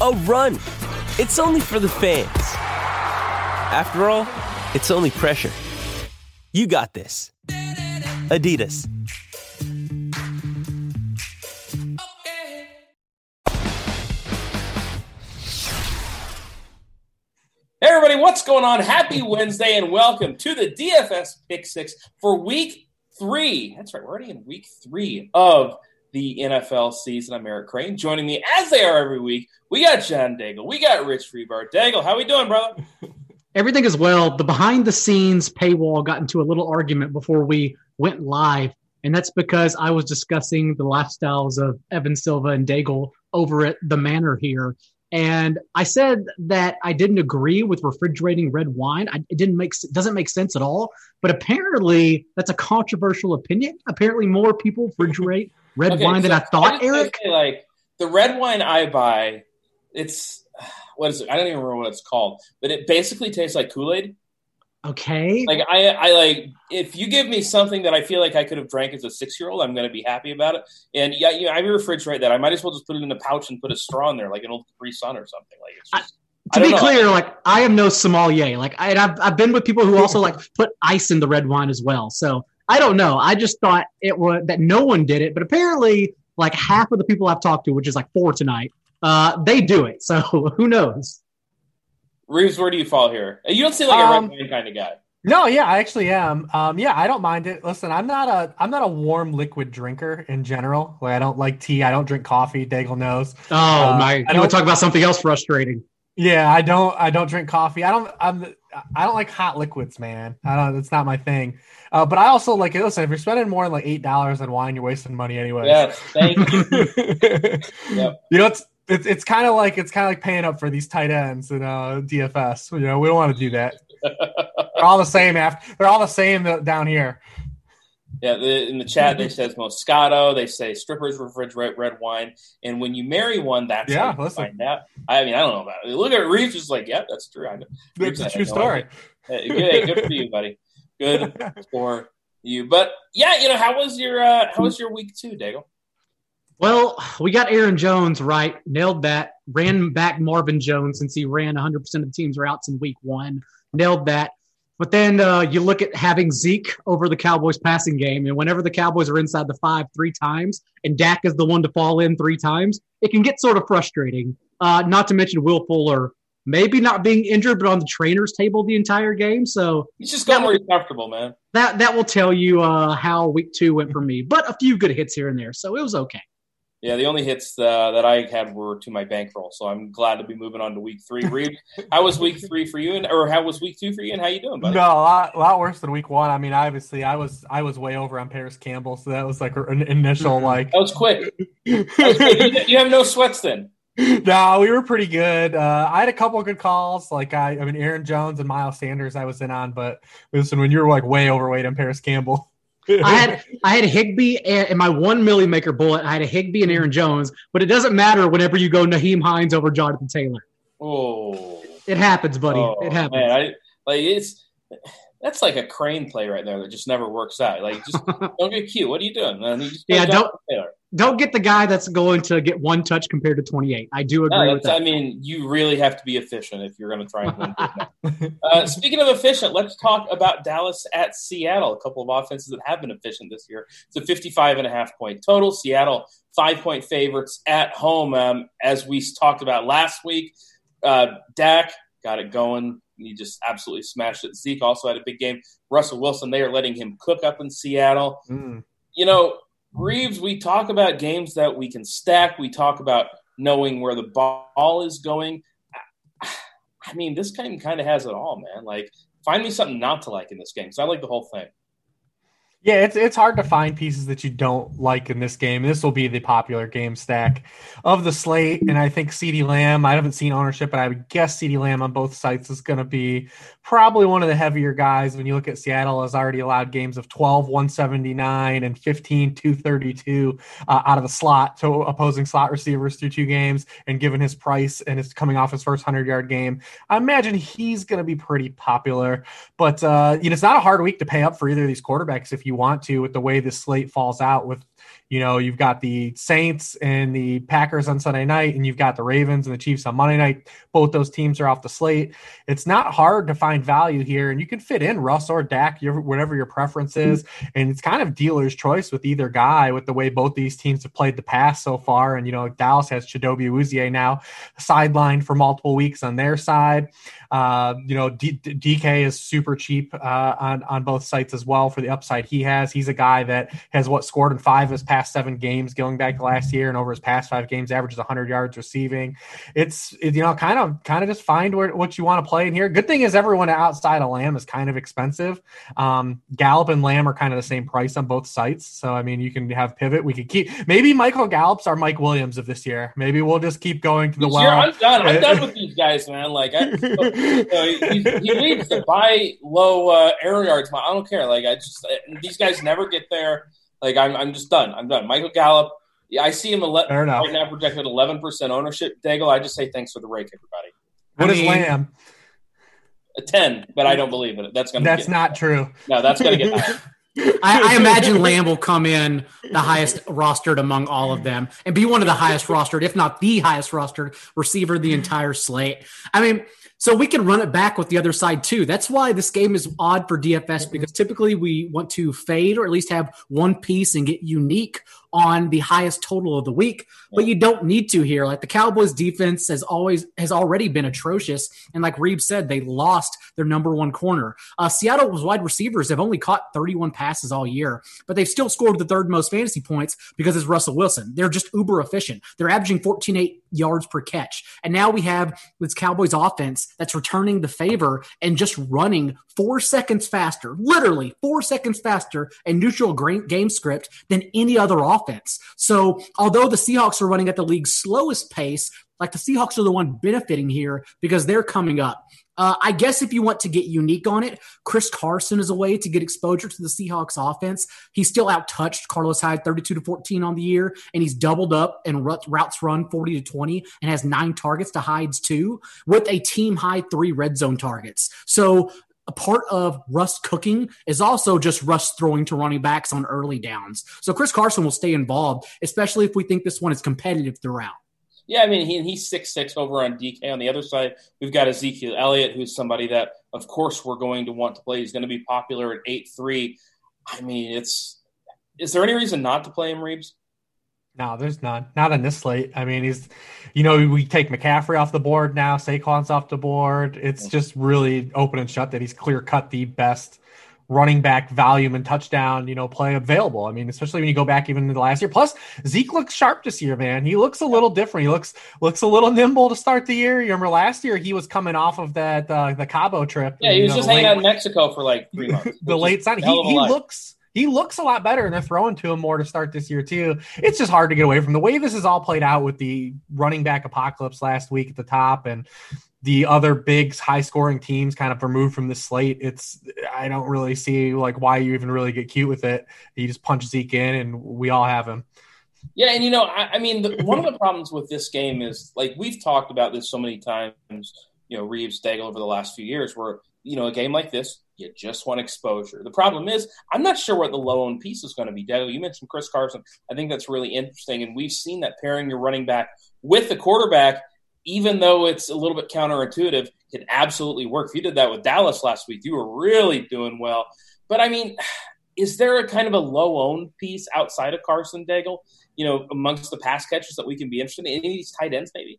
a run. It's only for the fans. After all, it's only pressure. You got this. Adidas. Hey everybody, what's going on? Happy Wednesday and welcome to the DFS Pick Six for Week Three. That's right, we're already in Week Three of the NFL season. I'm Eric Crane. Joining me as they are every week, we got John Daigle, we got Rich Hribar. Daigle, how we doing, brother? Everything is well. The behind the scenes paywall got into a little argument before we went live, and that's because I was discussing the lifestyles of Evan Silva and Daigle over at the Manor here. And I said that I didn't agree with refrigerating red wine. I, it didn't make doesn't make sense at all. But apparently, that's a controversial opinion. Apparently, more people refrigerate red Okay, wine so I thought. wanna Eric, say, like the red wine I buy, it's what is it? I don't even remember what it's called, but it basically tastes like Kool Aid. okay, Like I, I like if you give me something that I feel like I could have drank as a six year old, I'm going to be happy about it. And yeah, you know, I refrigerate that. I might as well just put it in a pouch and put a straw in there, like an old Capri Sun or something. Like it's just. I to be know. clear, like I am no sommelier. Like I, I've I've been with people who also like put ice in the red wine as well. So I don't know. I just thought it was that no one did it, but apparently, like half of the people I've talked to, which is like four tonight, uh, they do it. So who knows? Reeves, where do you fall here? You don't seem like a Um, red wine kind of guy. No, yeah, I actually am. Um, yeah, I don't mind it. Listen, I'm not a I'm not a warm liquid drinker in general. Like I don't like tea. I don't drink coffee. Daigle knows. Oh Uh, my! I want don't- to talk about something else frustrating? Yeah, I don't I don't drink coffee. I don't I'm I don't like hot liquids, man. I don't. It's not my thing. Uh, but I also like it. listen. If you're spending more than like eight dollars on wine, you're wasting money anyway. Yes, thank you. Yep. You know, it's it's, it's kind of like it's kind of like paying up for these tight ends in uh, DFS. You know, we don't want to do that. They're all the same after. They're all the same down here. Yeah, the, in the chat they says Moscato. They say strippers refrigerate red wine, and when you marry one, that's Yeah, how you listen. find out. I mean, I don't know about it. Look at Reeves, just like, yeah, that's true. I know. It's a true story. Hey, good, good for you, buddy. Good for you. But yeah, you know, how was your uh, how was your week two, Daigle? Well, we got Aaron Jones right, nailed that. Ran back Marvin Jones since he ran 100% of the team's routes in week one, nailed that. But then uh, you look at having Zeke over the Cowboys passing game, and whenever the Cowboys are inside the five three times, and Dak is the one to fall in three times, it can get sort of frustrating. Uh, not to mention Will Fuller maybe not being injured, but on the trainer's table the entire game. So He's just where he's comfortable, man. that that will tell you uh, how week two went for me. But a few good hits here and there, so it was okay. Yeah, the only hits uh, that I had were to my bankroll, so I'm glad to be moving on to week three. Reed, how was week three for you, and or how was week two for you, and how you doing, buddy? No, a lot, a lot worse than week one. I mean, obviously, I was I was way over on Parris Campbell, so that was like an initial like. That was quick. That was quick. You, you have no sweats then. no, we were pretty good. Uh, I had a couple of good calls. Like I, I mean, Aaron Jones and Miles Sanders, I was in on. But listen, when you're like way overweight on Parris Campbell, I had I had Higbee and in my one milli maker bullet. I had a Higbee and Aaron Jones, but it doesn't matter whenever you go Nyheim Hines over Jonathan Taylor. Oh, It happens, buddy. oh, it happens. Man, I, like it's That's like a crane play right there that just never works out. Like, just don't get cute. What are you doing? And you Yeah, don't- Taylor. Don't get the guy that's going to get one touch compared to 28. I do agree No, with that. I mean, you really have to be efficient if you're going to try and win. uh, speaking of efficient, let's talk about Dallas at Seattle. A couple of offenses that have been efficient this year. It's a 55 and a half point total. Seattle five point favorites at home. Um, as we talked about last week, uh, Dak got it going. He just absolutely smashed it. Zeke also had a big game. Russell Wilson, they are letting him cook up in Seattle Mm. you know, Reeves, we talk about games that we can stack. We talk about knowing where the ball is going. I mean, this game kind of has it all, man. Like, find me something not to like in this game because I like the whole thing. Yeah, it's it's hard to find pieces that you don't like in this game. This will be the popular game stack of the slate, and I think CeeDee Lamb. I haven't seen ownership, but I would guess CeeDee Lamb on both sites is going to be probably one of the heavier guys. When you look at Seattle, has already allowed games of 12, 179 and 15, 232 uh, out of the slot to opposing slot receivers through two games. And given his price and it's coming off his first hundred yard game, I imagine he's going to be pretty popular. But uh, you know, it's not a hard week to pay up for either of these quarterbacks if you want to, with the way this slate falls out. With you know, you've got the Saints and the Packers on Sunday night, and you've got the Ravens and the Chiefs on Monday night. Both those teams are off the slate. It's not hard to find value here, and you can fit in Russ or Dak, your, whatever your preference is. And it's kind of dealer's choice with either guy, with the way both these teams have played the past so far. And you know, Dallas has Chidobe Awuzie now sidelined for multiple weeks on their side. Uh, you know, D- D- DK is super cheap uh, on on both sites as well for the upside he has. He's a guy that has what scored in five of his past seven games going back to last year, and over his past five games averages 100 yards receiving. It's it, you know kind of kind of just find where, what you want to play in here. Good thing is everyone outside of Lamb is kind of expensive. Um, Gallup and Lamb are kind of the same price on both sites, so I mean you can have pivot. We could keep maybe Michael Gallup's our Mike Williams of this year. Maybe we'll just keep going to the well. year, I'm done. I'm done with these guys, man. Like, I, you know, he, he leads the buy low uh, air yards. I don't care. Like, I just these guys never get there. Like, I'm I'm just done. I'm done. Michael Gallup. Yeah, I see him ele- Fair enough. right now projected 11 percent ownership. Daigle, I just say thanks for the rake, everybody. What I is mean- Lamb? A 10, but I don't believe it. That's gonna. That's get, not true. No, that's gonna get. I, I imagine Lamb will come in the highest rostered among all of them and be one of the highest rostered, if not the highest rostered receiver the entire slate. I mean, so we can run it back with the other side too. That's why this game is odd for DFS because typically we want to fade or at least have one piece and get unique on the highest total of the week, but you don't need to here. Like the Cowboys defense has always has already been atrocious, and like Reeves said, they lost their number one corner. Uh, Seattle's wide receivers have only caught 31 passes all year, but they've still scored the third most fantasy points because it's Russell Wilson. They're just uber efficient. They're averaging 14.8 yards per catch, and now we have this Cowboys offense that's returning the favor and just running four seconds faster, literally four seconds faster in neutral game script than any other offense. So, although the Seahawks are running at the league's slowest pace, like the Seahawks are the one benefiting here because they're coming up. Uh, I guess if you want to get unique on it, Chris Carson is a way to get exposure to the Seahawks offense. He's still outtouched Carlos Hyde 32 to 14 on the year, and he's doubled up and routes run 40 to 20 and has nine targets to Hyde's two with a team high three red zone targets. So a part of Russ cooking is also just Russ throwing to running backs on early downs. So Chris Carson will stay involved, especially if we think this one is competitive throughout. Yeah, I mean, he, he's six six over on DK. On the other side, we've got Ezekiel Elliott, who's somebody that, of course, we're going to want to play. He's going to be popular at eight three. I mean, it's. Is there any reason not to play him, Reeves? No, there's none. Not on this slate. I mean, he's, you know, we take McCaffrey off the board now. Saquon's off the board. It's just really open and shut that he's clear cut the best running back volume and touchdown, you know, play available. I mean, especially when you go back even to the last year. Plus, Zeke looks sharp this year, man. He looks a little different. He looks looks a little nimble to start the year. You remember last year he was coming off of that uh, the Cabo trip. Yeah, he was know, just hanging late- out in Mexico for like three months. the late sign. He, he looks he looks a lot better, and they're throwing to him more to start this year too. It's just hard to get away from the way this is all played out with the running back apocalypse last week at the top and the other big high scoring teams kind of removed from the slate. It's I don't really see like why you even really get cute with it. You just punch Zeke in, and we all have him. Yeah, and you know, I, I mean, the, one of the problems with this game is like we've talked about this so many times. You know, Reeves, Daigle over the last few years, where you know, a game like this, you just want exposure. The problem is, I'm not sure what the low owned piece is going to be. Dale, you mentioned Chris Carson. I think that's really interesting. And we've seen that pairing your running back with the quarterback, even though it's a little bit counterintuitive, can absolutely work. If you did that with Dallas last week, you were really doing well. But I mean, is there a kind of a low owned piece outside of Carson Daigle, you know, amongst the pass catchers that we can be interested in? Any of these tight ends, maybe?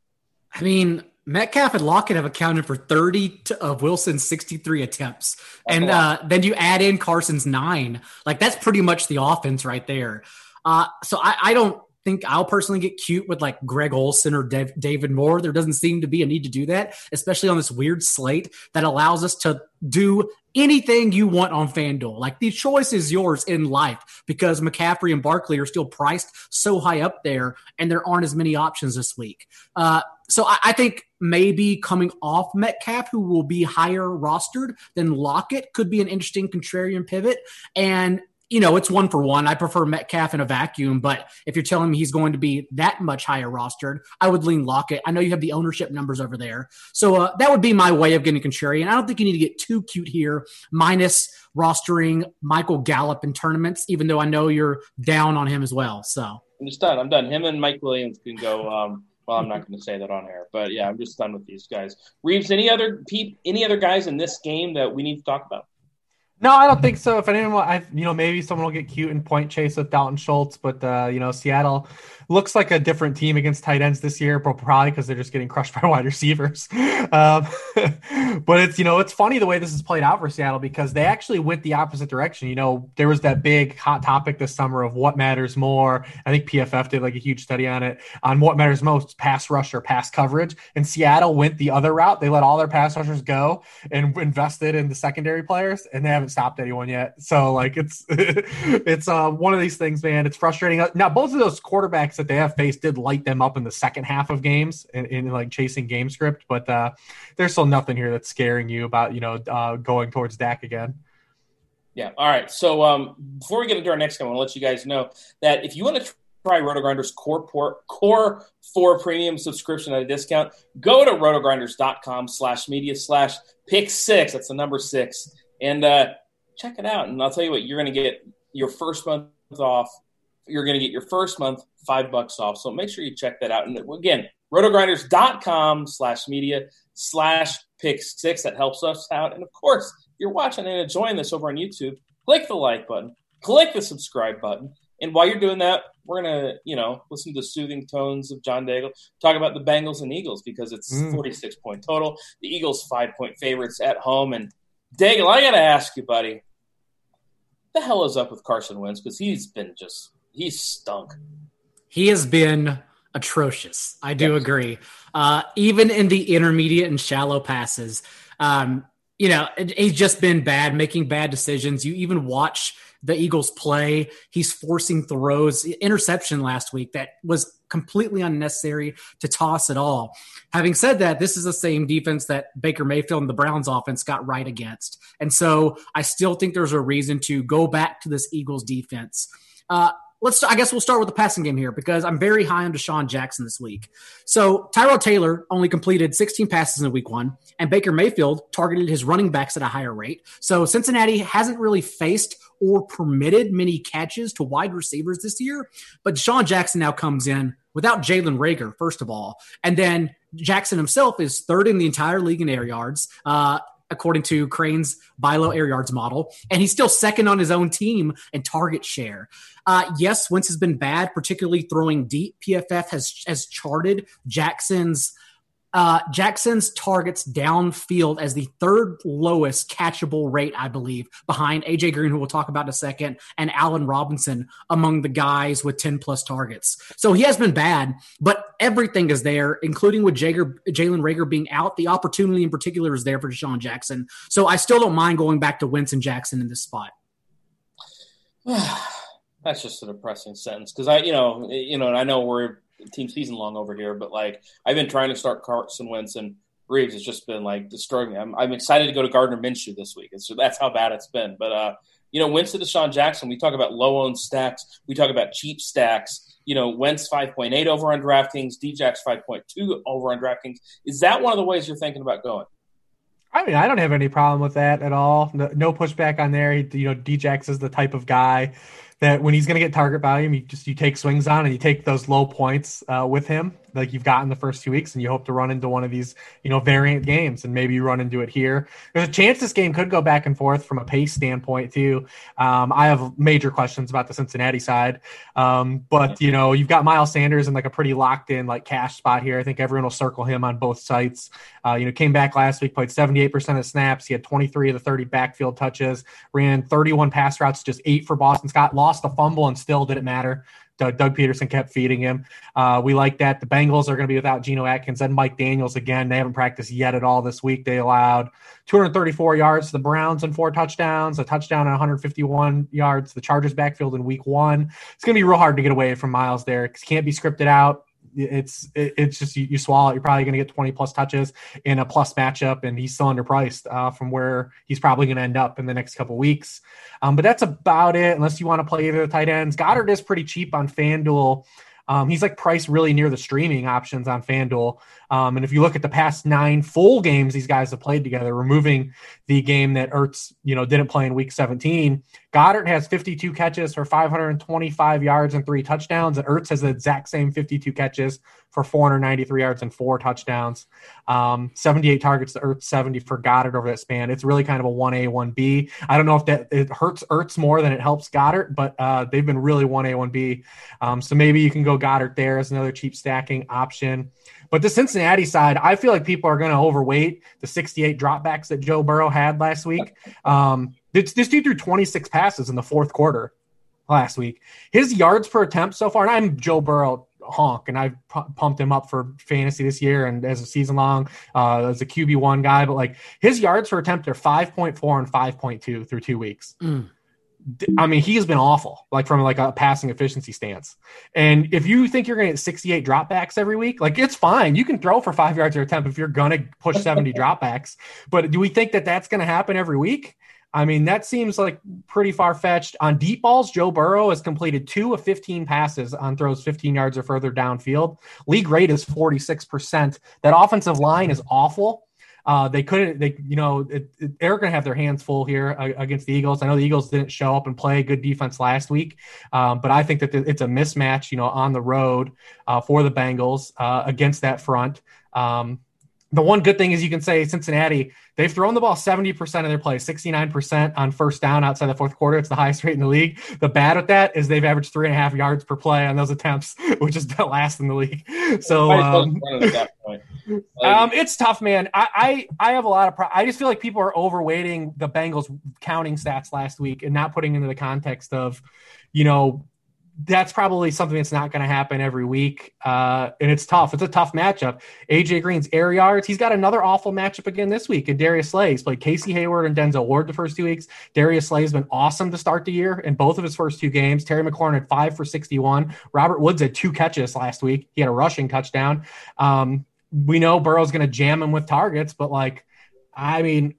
I mean, Metcalf and Lockett have accounted for 30 of Wilson's 63 attempts. That's and uh, then you add in Carson's nine. Like, that's pretty much the offense right there. Uh, so I, I, don't think I'll personally get cute with like Greg Olsen or Dev, David Moore. There doesn't seem to be a need to do that, especially on this weird slate that allows us to do anything you want on FanDuel. Like the choice is yours in life because McCaffrey and Barkley are still priced so high up there and there aren't as many options this week. Uh, so I, I, think maybe coming off Metcalf, who will be higher rostered than Lockett, could be an interesting contrarian pivot. And you know, it's one for one. I prefer Metcalf in a vacuum, but if you're telling me he's going to be that much higher rostered, I would lean Lockett. I know you have the ownership numbers over there. So uh, that would be my way of getting contrarian. I don't think you need to get too cute here, minus rostering Michael Gallup in tournaments, even though I know you're down on him as well. So I'm just done. I'm done. Him and Mike Williams can go. Um, well, I'm not going to say that on air, but yeah, I'm just done with these guys. Reeves, any other peep, any other guys in this game that we need to talk about? No, I don't think so. If anyone, I you know, maybe someone will get cute and point chase with Dalton Schultz, but uh, you know, Seattle looks like a different team against tight ends this year, but probably because they're just getting crushed by wide receivers. Um, but it's you know, it's funny the way this has played out for Seattle because they actually went the opposite direction. You know, there was that big hot topic this summer of what matters more. I think PFF did like a huge study on it on what matters most, pass rush or pass coverage. And Seattle went the other route. They let all their pass rushers go and invested in the secondary players, and they haven't stopped anyone yet. So like it's it's uh, one of these things, man. It's frustrating. Now both of those quarterbacks that they have faced did light them up in the second half of games in, in like chasing game script, but uh, there's still nothing here that's scaring you about you know uh, going towards Dak again. Yeah. All right. So um, before we get into our next game, I want to let you guys know that if you want to try RotoGrinders Core, Core 4 Premium subscription at a discount, go to rotogrinders.com slash media slash pick six. That's the number six. And uh, check it out. And I'll tell you what, you're going to get your first month off. You're going to get your first month five bucks off. So make sure you check that out. And again, rotogrinders.com slash media slash pick six. That helps us out. And of course, you're watching and enjoying this over on YouTube, click the like button, click the subscribe button. And while you're doing that, we're gonna, you know, listen to the soothing tones of John Daigle, talk about the Bengals and Eagles because it's mm. 46 point total. The Eagles five point favorites at home, and Daigle, I got to ask you, buddy, the hell is up with Carson Wentz? Because he's been just, he's stunk. He has been atrocious. I do yes. agree. Uh, even in the intermediate and shallow passes, um, you know, he's just been bad, making bad decisions. You even watch the Eagles play. He's forcing throws, interception last week that was completely unnecessary to toss at all. Having said that, this is the same defense that Baker Mayfield and the Browns offense got right against. And so I still think there's a reason to go back to this Eagles defense. Uh, let's I guess we'll start with the passing game here because I'm very high on DeSean Jackson this week. So Tyrod Taylor only completed 16 passes in week one, and Baker Mayfield targeted his running backs at a higher rate. So Cincinnati hasn't really faced or permitted many catches to wide receivers this year. But DeSean Jackson now comes in without Jalen Reagor, first of all. And then Jackson himself is third in the entire league in air yards. Uh, according to Crane's buy low air yards model, and he's still second on his own team in target share. Uh, yes, Wentz has been bad, particularly throwing deep. PFF has has charted Jackson's uh, Jackson's targets downfield as the third lowest catchable rate, I believe, behind AJ Green, who we'll talk about in a second, and Allen Robinson among the guys with 10 plus targets. So he has been bad, but everything is there, including with Jalen Reagor being out. The opportunity in particular is there for DeSean Jackson. So I still don't mind going back to Winston Jackson in this spot. That's just a depressing sentence because I, you know, you know, and I know we're team season long over here, but like I've been trying to start Carson Wentz and Reeves has just been like destroying me. I'm, I'm excited to go to Gardner Minshew this week. So that's how bad it's been. But uh, you know, Winston, to DeSean Jackson. We talk about low owned stacks. We talk about cheap stacks. You know, Wentz 5.8 over on DraftKings, Djax 5.2 over on DraftKings. Is that one of the ways you're thinking about going? I mean, I don't have any problem with that at all. No, no pushback on there. He, you know, Djax is the type of guy that when he's going to get target volume, you just you take swings on and you take those low points uh, with him like you've gotten the first two weeks, and you hope to run into one of these, you know, variant games, and maybe you run into it here. There's a chance this game could go back and forth from a pace standpoint too. Um, I have major questions about the Cincinnati side, um, but you know, you've got Miles Sanders in like a pretty locked in like cash spot here. I think everyone will circle him on both sites. Uh, you know, came back last week, played 78% of snaps. He had 23 of the 30 backfield touches, ran 31 pass routes, just eight for Boston Scott, lost a fumble, and still didn't matter. Doug, Pederson kept feeding him. Uh, we like that. The Bengals are going to be without Geno Atkins and Mike Daniels again. They haven't practiced yet at all this week. They allowed 234 yards to the Browns and four touchdowns, a touchdown and 151 yards. The Chargers backfield in week one. It's going to be real hard to get away from Miles there because he can't be scripted out it's it's just you, you swallow it. You're probably going to get 20 plus touches in a plus matchup, and he's still underpriced uh, from where he's probably going to end up in the next couple weeks. Um, but that's about it, unless you want to play either the tight ends. Goedert is pretty cheap on FanDuel. Um, he's like priced really near the streaming options on FanDuel. Um, and if you look at the past nine full games these guys have played together, removing the game that Ertz, you know, didn't play in week 17, Goedert has 52 catches for 525 yards and three touchdowns. And Ertz has the exact same 52 catches for 493 yards and four touchdowns. Um, 78 targets to Ertz, 70 for Goedert over that span. It's really kind of a 1A, 1B. I don't know if that it hurts Ertz more than it helps Goedert, but uh, they've been really 1A, 1B. Um, so maybe you can go Goedert there as another cheap stacking option. But the Cincinnati side, I feel like people are going to overweight the 68 dropbacks that Joe Burrow had last week. Um, this, this dude threw 26 passes in the fourth quarter last week. His yards per attempt so far, and I'm Joe Burrow honk, and I've pumped him up for fantasy this year and as a season long uh, as a QB one guy. But like his yards per attempt are 5.4 and 5.2 through two weeks. Mm. I mean, he has been awful, like from like a passing efficiency stance. And if you think you're going to get 68 dropbacks every week, like it's fine. You can throw for five yards or attempt if you're going to push 70 dropbacks. But do we think that that's going to happen every week? I mean, that seems like pretty far fetched. On deep balls, Joe Burrow has completed two of 15 passes on throws 15 yards or further downfield. League rate is 46%. That offensive line is awful. Uh, they couldn't, they, you know, it, it, they're going to have their hands full here uh, against the Eagles. I know the Eagles didn't show up and play good defense last week, um, but I think that it's a mismatch, you know, on the road uh, for the Bengals uh, against that front. Um, the one good thing is you can say Cincinnati, they've thrown the ball 70% of their plays, 69% on first down outside the fourth quarter. It's the highest rate in the league. The bad with that is they've averaged three and a half yards per play on those attempts, which is the last in the league. So um, um, it's tough, man. I, I, I have a lot of, pro- I just feel like people are overweighting the Bengals counting stats last week and not putting into the context of, you know, that's probably something that's not going to happen every week. Uh, and it's tough. It's a tough matchup. AJ Green's air yards. He's got another awful matchup again this week. And Darius Slay. He's played Casey Hayward and Denzel Ward the first two weeks. Darius Slay has been awesome to start the year in both of his first two games. Terry McLaurin had five for 61. Robert Woods had two catches last week. He had a rushing touchdown. Um, we know Burrow's going to jam him with targets, but like, I mean,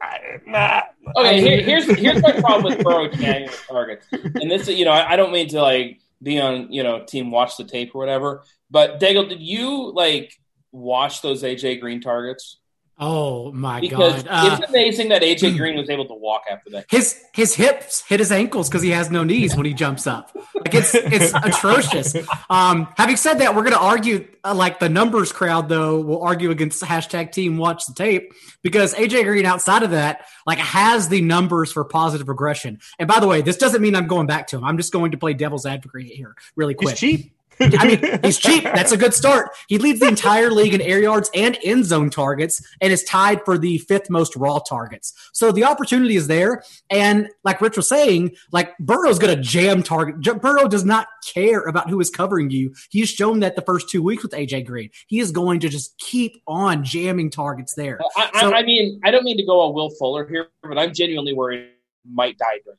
I, nah, okay, here, here's here's my problem with Burrow jamming targets, and this you know I, I, don't mean to like be on you know team watch the tape or whatever, but Daigle, did you like watch those AJ Green targets? Oh my because god! It's uh, amazing that AJ Green was able to walk after that. His his hips hit his ankles because he has no knees when he jumps up. Like it's it's atrocious. Um, having said that, we're going to argue uh, like the numbers crowd though will argue against hashtag team watch the tape because AJ Green outside of that like has the numbers for positive regression. And by the way, this doesn't mean I'm going back to him. I'm just going to play devil's advocate here really quick. He's cheap. I mean, he's cheap. That's a good start. He leads the entire league in air yards and end zone targets and is tied for the fifth most raw targets. So the opportunity is there. And like Rich was saying, like Burrow's going to jam target. Burrow does not care about who is covering you. He's shown that the first two weeks with AJ Green. He is going to just keep on jamming targets there. I, so, I mean, I don't mean to go a Will Fuller here, but I'm genuinely worried might die during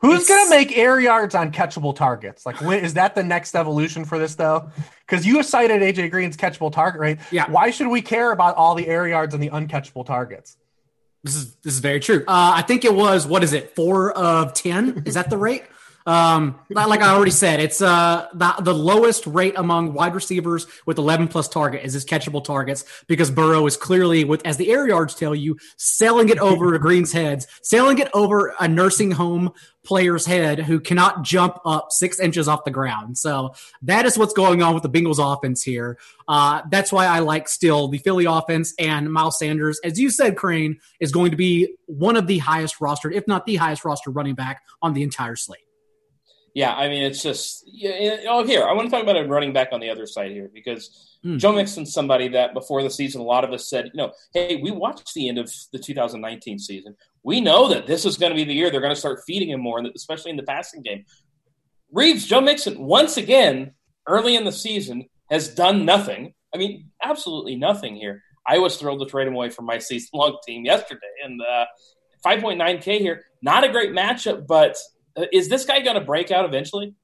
Who's going to make air yards on catchable targets? Like, when, is that the next evolution for this, though? Because you cited AJ Green's catchable target rate. Yeah. Why should we care about all the air yards and the uncatchable targets? This is this is very true. Uh, I think it was what is it four of ten? is that the rate? Um, like I already said, it's uh the, the lowest rate among wide receivers with 11 plus target is his catchable targets because Burrow is clearly with as the air yards tell you, selling it over to Green's heads, selling it over a nursing home player's head who cannot jump up six inches off the ground. So that is what's going on with the Bengals offense here. Uh, that's why I like still the Philly offense and Miles Sanders, as you said, Crane is going to be one of the highest rostered, if not the highest roster running back on the entire slate. Yeah, I mean, it's just yeah, oh here I want to talk about a running back on the other side here because mm. Joe Mixon's somebody that before the season a lot of us said, you know, hey, we watched the end of the 2019 season. We know that this is going to be the year they're going to start feeding him more, especially in the passing game. Reeves, Joe Mixon, once again early in the season has done nothing. I mean, absolutely nothing here. I was thrilled to trade him away from my season long team yesterday, and uh, 5.9K here, not a great matchup, but is this guy going to break out eventually?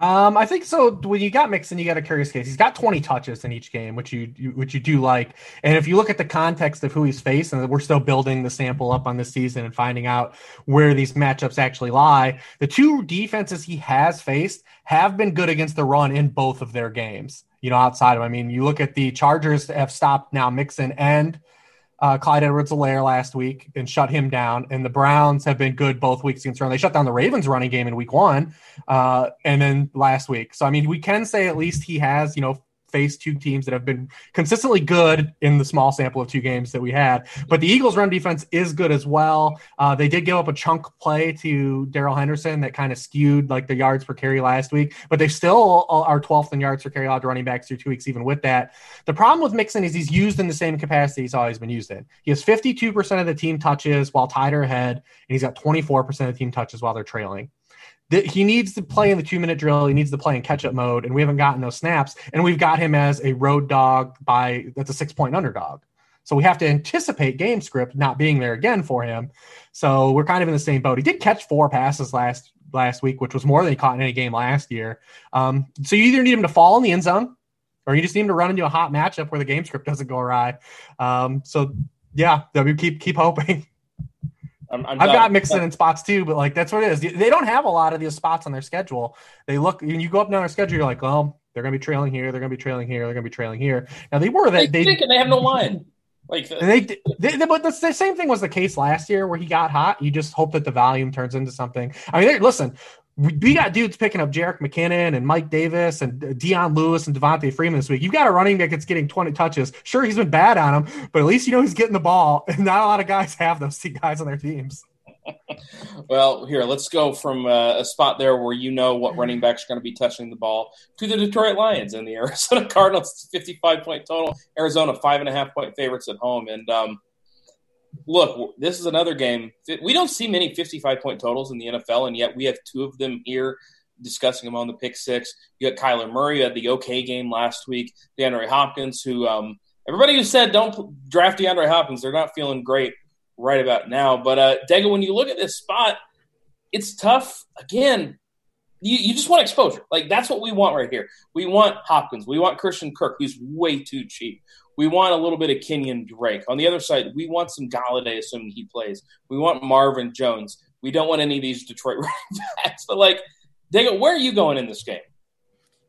Um, I think so. When you got Mixon, you got a curious case. He's got 20 touches in each game, which you, you, which you do like. And if you look at the context of who he's faced, and we're still building the sample up on this season and finding out where these matchups actually lie, the two defenses he has faced have been good against the run in both of their games. You know, outside of, I mean, you look at the Chargers have stopped now Mixon and uh, Clyde Edwards-Helaire last week and shut him down. And the Browns have been good both weeks run. They shut down the Ravens running game in week one uh, and then last week. So, I mean, we can say at least he has, you know, faced two teams that have been consistently good in the small sample of two games that we had. But the Eagles' run defense is good as well. Uh, they did give up a chunk play to Darrell Henderson that kind of skewed like the yards per carry last week, but they still are 12th in yards per carry allowed to running backs through two weeks, even with that. The problem with Mixon is he's used in the same capacity he's always been used in. He has 52% of the team touches while tied or ahead, and he's got 24% of the team touches while they're trailing he needs to play in the two minute drill. He needs to play in catch up mode, and we haven't gotten those snaps. And we've got him as a road dog by that's a six point underdog. So we have to anticipate game script not being there again for him. So we're kind of in the same boat. He did catch four passes last last week, which was more than he caught in any game last year. Um, so you either need him to fall in the end zone, or you just need him to run into a hot matchup where the game script doesn't go awry. Um, so yeah, we keep keep hoping. i have got Mixon in spots too, but like that's what it is. They don't have a lot of these spots on their schedule. They look when you go up and down their schedule, you're like, well, they're going to be trailing here, they're going to be trailing here, they're going to be trailing here. Now they were that they they, they, they have no line. Like the, they, they, they, but the, the, same thing was the case last year where he got hot. You just hope that the volume turns into something. I mean, listen, we got dudes picking up Jerick McKinnon and Mike Davis and Dion Lewis and Devonta Freeman this week. You've got a running back that's getting 20 touches. Sure, he's been bad on him, but at least you know he's getting the ball. And not a lot of guys have those two guys on their teams. well, here, let's go from uh, a spot there where you know what running backs are going to be touching the ball to the Detroit Lions and the Arizona Cardinals. 55 point total. Arizona, five and a half point favorites at home. And um, look, this is another game. We don't see many 55 point totals in the NFL, and yet we have two of them here discussing them on the pick six. You got Kyler Murray, you had the okay game last week. DeAndre Hopkins, who um, everybody who said don't draft DeAndre Hopkins, they're not feeling great right about now. But uh, Dega, when you look at this spot, it's tough. Again, you, you just want exposure. Like that's what we want right here. We want Hopkins. We want Christian Kirk, who's way too cheap. We want a little bit of Kenyan Drake. On the other side, we want some Golladay, assuming he plays. We want Marvin Jones. We don't want any of these Detroit running backs. But like, Dega, where are you going in this game?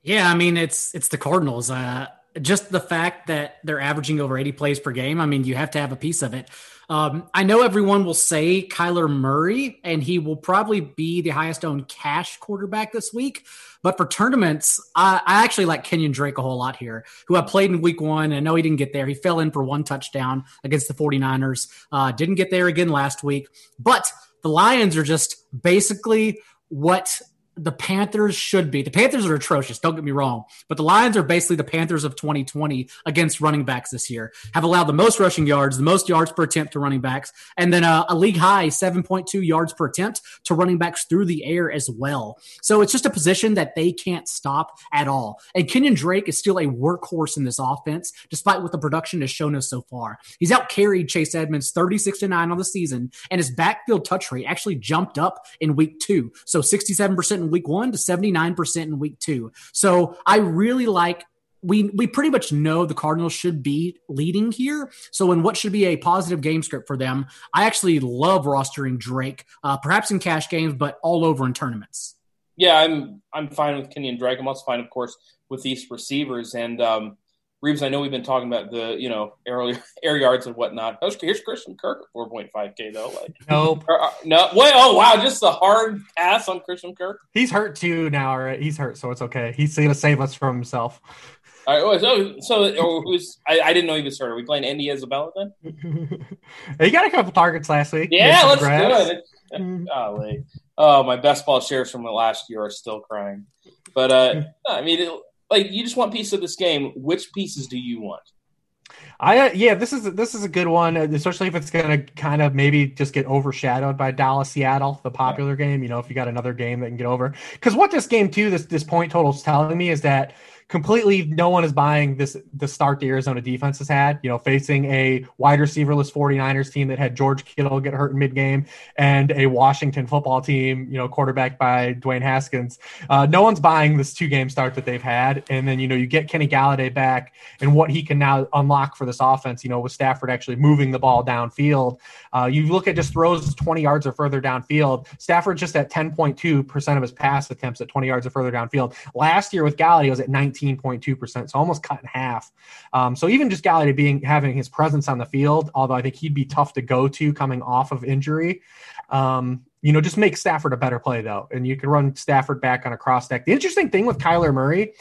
Yeah, I mean it's it's the Cardinals. Uh, just the fact that they're averaging over 80 plays per game. I mean, you have to have a piece of it. Um, I know everyone will say Kyler Murray, and he will probably be the highest owned cash quarterback this week. But for tournaments, I, I actually like Kenyan Drake a whole lot here, who I played in week one. I know he didn't get there. He fell in for one touchdown against the 49ers. Uh, didn't get there again last week. But the Lions are just basically what the Panthers should be. The Panthers are atrocious, don't get me wrong, but the Lions are basically the Panthers of 2020 against running backs this year. Have allowed the most rushing yards, the most yards per attempt to running backs, and then a, a league high 7.2 yards per attempt to running backs through the air as well. So it's just a position that they can't stop at all. And Kenyan Drake is still a workhorse in this offense, despite what the production has shown us so far. He's out carried Chase Edmonds 36 to 9 on the season, and his backfield touch rate actually jumped up in week two. So 67% in week one to 79% in week two. So I really like we we pretty much know the Cardinals should be leading here. So in what should be a positive game script for them, I actually love rostering Drake, uh, perhaps in cash games, but all over in tournaments. Yeah, I'm I'm fine with Kenyan Drake. I'm also fine, of course, with these receivers. And um, Reeves, I know we've been talking about the you know air, air yards and whatnot. Here's Christian Kirk at 4.5k though. Like nope. Uh, no, wait. Oh wow, just a hard pass on Christian Kirk. He's hurt too now. Right? He's hurt, so it's okay. He's gonna save us from himself. All right. So, so oh, who's? I, I, didn't know he was hurt. Are we playing Andy Isabella then? he got a couple targets last week. Yeah, let's grabs. do it. Golly. Oh, my best ball shares from the last year are still crying. But uh, I mean, it, like you just want piece of this game. Which pieces do you want? I uh, yeah, this is this is a good one, especially if it's going to kind of maybe just get overshadowed by Dallas Seattle, the popular yeah. game. You know, if you got another game that can get over, because what this game too, this this point total is telling me is that completely no one is buying this the start the Arizona defense has had, you know, facing a wide receiverless 49ers team that had George Kittle get hurt in mid game and a Washington football team, you know, quarterbacked by Dwayne Haskins. Uh, no one's buying this two game start that they've had. And then, you know, you get Kenny Golladay back and what he can now unlock for this offense, you know, with Stafford actually moving the ball downfield. Uh, you look at just throws 20 yards or further downfield. Stafford just at 10.2% of his pass attempts at 20 yards or further downfield. Last year with Golladay was at 19 19.2%, so almost cut in half. Um, so even just Golladay being having his presence on the field, although I think he'd be tough to go to coming off of injury, um, you know, just make Stafford a better play though, and you can run Stafford back on a cross deck. The interesting thing with Kyler Murray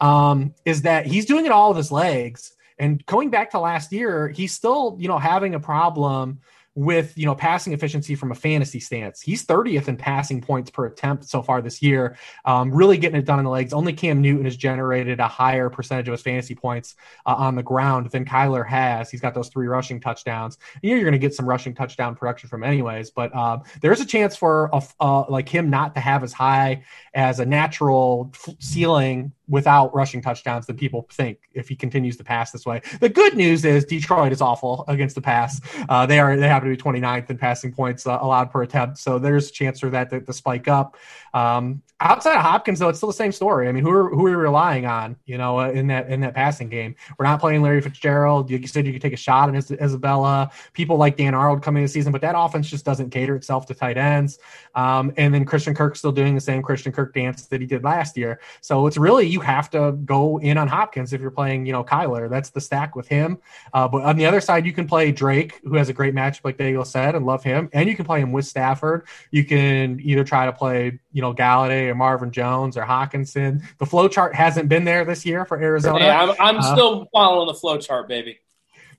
um, is that he's doing it all with his legs. And going back to last year, he's still, you know, having a problem with you know passing efficiency from a fantasy stance. He's 30th in passing points per attempt so far this year. Um, really getting it done in the legs. Only Cam Newton has generated a higher percentage of his fantasy points uh, on the ground than Kyler has. He's got those three rushing touchdowns. You know you're going to get some rushing touchdown production from anyways, but um, there's a chance for a, uh, like him not to have as high as a natural ceiling without rushing touchdowns than people think if he continues to pass this way. The good news is Detroit is awful against the pass. Uh, they are they happen to be 29th in passing points uh, allowed per attempt, so there's a chance for that to, to spike up. Um, outside of Hopkins, though, it's still the same story. I mean, who are who are we relying on? You know, in that in that passing game, we're not playing Larry Fitzgerald. You said you could take a shot on Isabella. People like Dan Arnold coming this season, but that offense just doesn't cater itself to tight ends. Um, and then Christian Kirk still doing the same Christian Kirk dance that he did last year. So it's really you have to go in on Hopkins if you're playing, you know, Kyler. That's the stack with him. Uh, but on the other side, you can play Drake, who has a great matchup, like Daigle said, and love him. And you can play him with Stafford. You can either try to play, you know, Golladay or Marvin Jones or Hockenson. The flow chart hasn't been there this year for Arizona. Yeah, I'm, I'm uh, still following the flow chart, baby.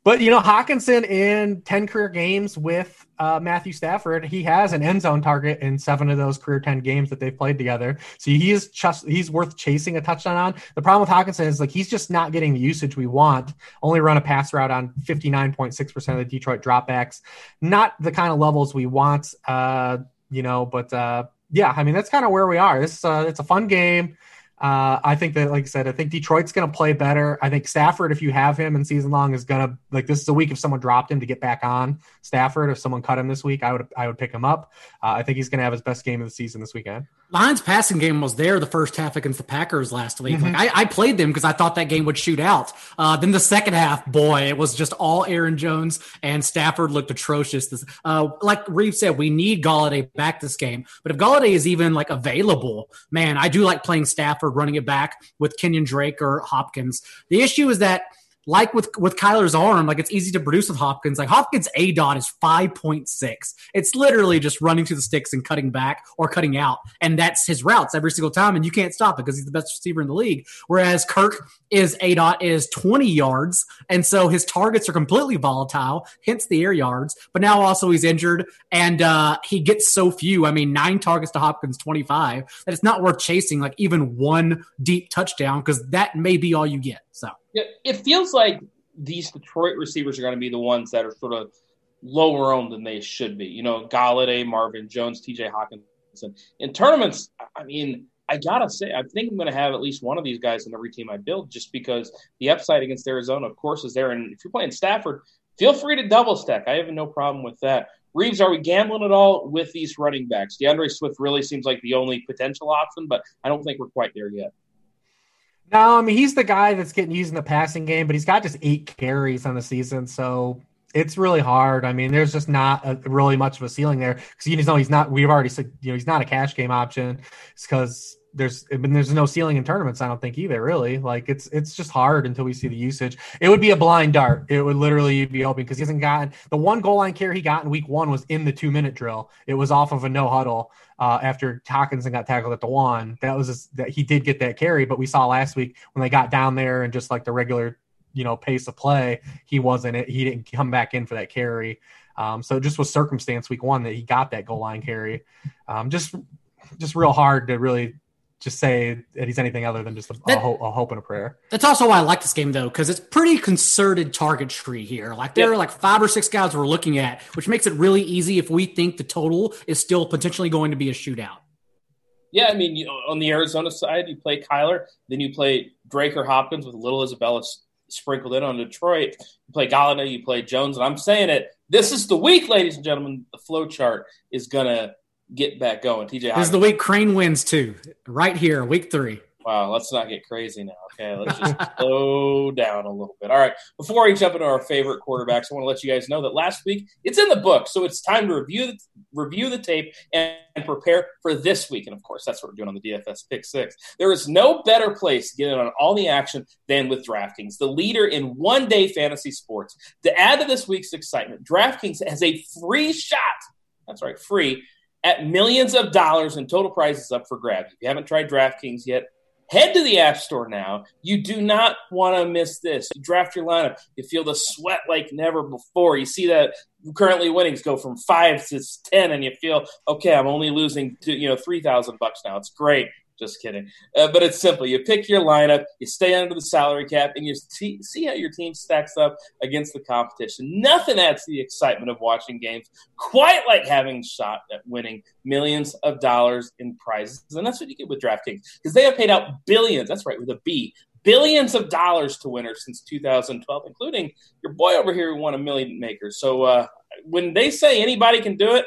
But you know, Hockenson in ten career games with uh, Matthew Stafford, he has an end zone target in seven of those career ten games that they've played together. So he is just he's worth chasing a touchdown on. The problem with Hockenson is like he's just not getting the usage we want. Only run a pass route on fifty nine point six percent of the Detroit dropbacks. Not the kind of levels we want. Uh, you know, but uh, yeah, I mean that's kind of where we are. This uh, it's a fun game. Uh, I think that, like I said, I think Detroit's going to play better. I think Stafford, if you have him in season long, is going to like this is a week if someone dropped him to get back on Stafford. If someone cut him this week, I would I would pick him up. Uh, I think he's going to have his best game of the season this weekend. Lions passing game was there the first half against the Packers last week. Mm-hmm. Like I, I, played them because I thought that game would shoot out. Uh, then the second half, boy, it was just all Aaron Jones and Stafford looked atrocious. This, uh, like Reeve said, we need Golladay back this game. But if Golladay is even like available, man, I do like playing Stafford running it back with Kenyan Drake or Hopkins. The issue is that like with with Kyler's arm, like it's easy to produce with Hopkins. Like Hopkins A dot is five point six. It's literally just running to the sticks and cutting back or cutting out, and that's his routes every single time, and you can't stop it because he's the best receiver in the league. Whereas Kirk is A dot is twenty yards, and so his targets are completely volatile, hence the air yards. But now also he's injured, and uh, he gets so few. I mean, nine targets to Hopkins, twenty five. That it's not worth chasing like even one deep touchdown because that may be all you get. So it feels like these Detroit receivers are going to be the ones that are sort of lower owned than they should be. You know, Golladay, Marvin Jones, T.J. Hockenson. In tournaments, I mean, I gotta say, I think I'm going to have at least one of these guys in every team I build, just because the upside against Arizona, of course, is there. And if you're playing Stafford, feel free to double stack. I have no problem with that. Reeves, are we gambling at all with these running backs? D'Andre Swift really seems like the only potential option, but I don't think we're quite there yet. No, I mean he's the guy that's getting used in the passing game, but he's got just eight carries on the season, so it's really hard. I mean, there's just not a, really much of a ceiling there because you know he's not. We've already said you know he's not a cash game option because there's I mean, there's no ceiling in tournaments. I don't think either. Really, like it's it's just hard until we see the usage. It would be a blind dart. It would literally be open because he hasn't gotten the one goal line carry he got in week one was in the two minute drill. It was off of a no huddle uh, after Hockenson got tackled at the one. That was that he did get that carry, but we saw last week when they got down there and just like the regular you know pace of play, he wasn't it. He didn't come back in for that carry. Um, so it just was circumstance week one that he got that goal line carry. Um, just just real hard to really just say that he's anything other than just a, that, a, hope, a hope, and a prayer. That's also why I like this game though, because it's pretty concerted target tree here. Like there yep. are like five or six guys we're looking at, which makes it really easy if we think the total is still potentially going to be a shootout. Yeah, I mean, you on the Arizona side, you play Kyler, then you play Drake or Hopkins with little Isabella sprinkled in on Detroit. You play Golladay, you play Jones, and I'm saying it. This is the week, ladies and gentlemen. The flow chart is gonna get back going. TJ, this is the week Crane wins too, right here, week three. Wow, let's not get crazy now. Okay, let's just slow down a little bit. All right, before we jump into our favorite quarterbacks, I want to let you guys know that last week it's in the book, so it's time to review the review the tape and, and prepare for this week. And of course, that's what we're doing on the DFS Pick Six. There is no better place to get in on all the action than with DraftKings, the leader in one day fantasy sports. To add to this week's excitement, DraftKings has a free shot. That's right, free at millions of dollars in total prizes up for grabs. If you haven't tried DraftKings yet, head to the App Store now. You do not want to miss this. You draft your lineup, you feel the sweat like never before. You see that currently winnings go from five to ten, and you feel okay. I'm only losing to, you know three thousand bucks now. It's great. Just kidding. Uh, but it's simple. You pick your lineup, you stay under the salary cap, and you see, see how your team stacks up against the competition. Nothing adds to the excitement of watching games quite like having a shot at winning millions of dollars in prizes. And that's what you get with DraftKings because they have paid out billions. That's right, with a B. Billions of dollars to winners since 2012, including your boy over here who won a million makers. So uh, when they say anybody can do it,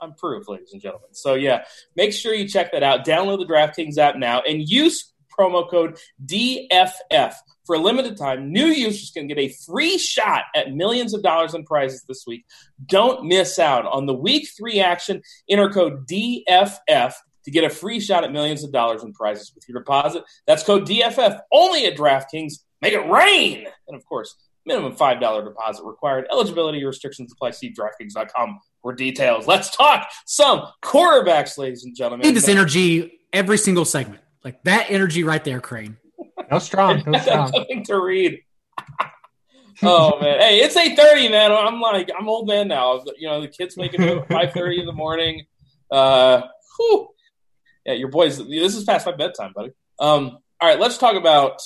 I'm proof, ladies and gentlemen. So yeah, make sure you check that out. Download the DraftKings app now and use promo code DFF. For a limited time, new users can get a free shot at millions of dollars in prizes this week. Don't miss out on the week three action. Enter code DFF to get a free shot at millions of dollars in prizes with your deposit. That's code DFF only at DraftKings. Make it rain! And of course, minimum $5 deposit required. Eligibility restrictions apply. See DraftKings.com for details. Let's talk some quarterbacks, ladies and gentlemen. need this energy every single segment. Like that energy right there, Crane. No strong. No strong. Nothing to read. oh man, hey, it's eight thirty, man. I'm like, I'm old man now. You know, the kids making it five thirty in the morning. Uh, whew. yeah, your boys. This is past my bedtime, buddy. Um, all right, let's talk about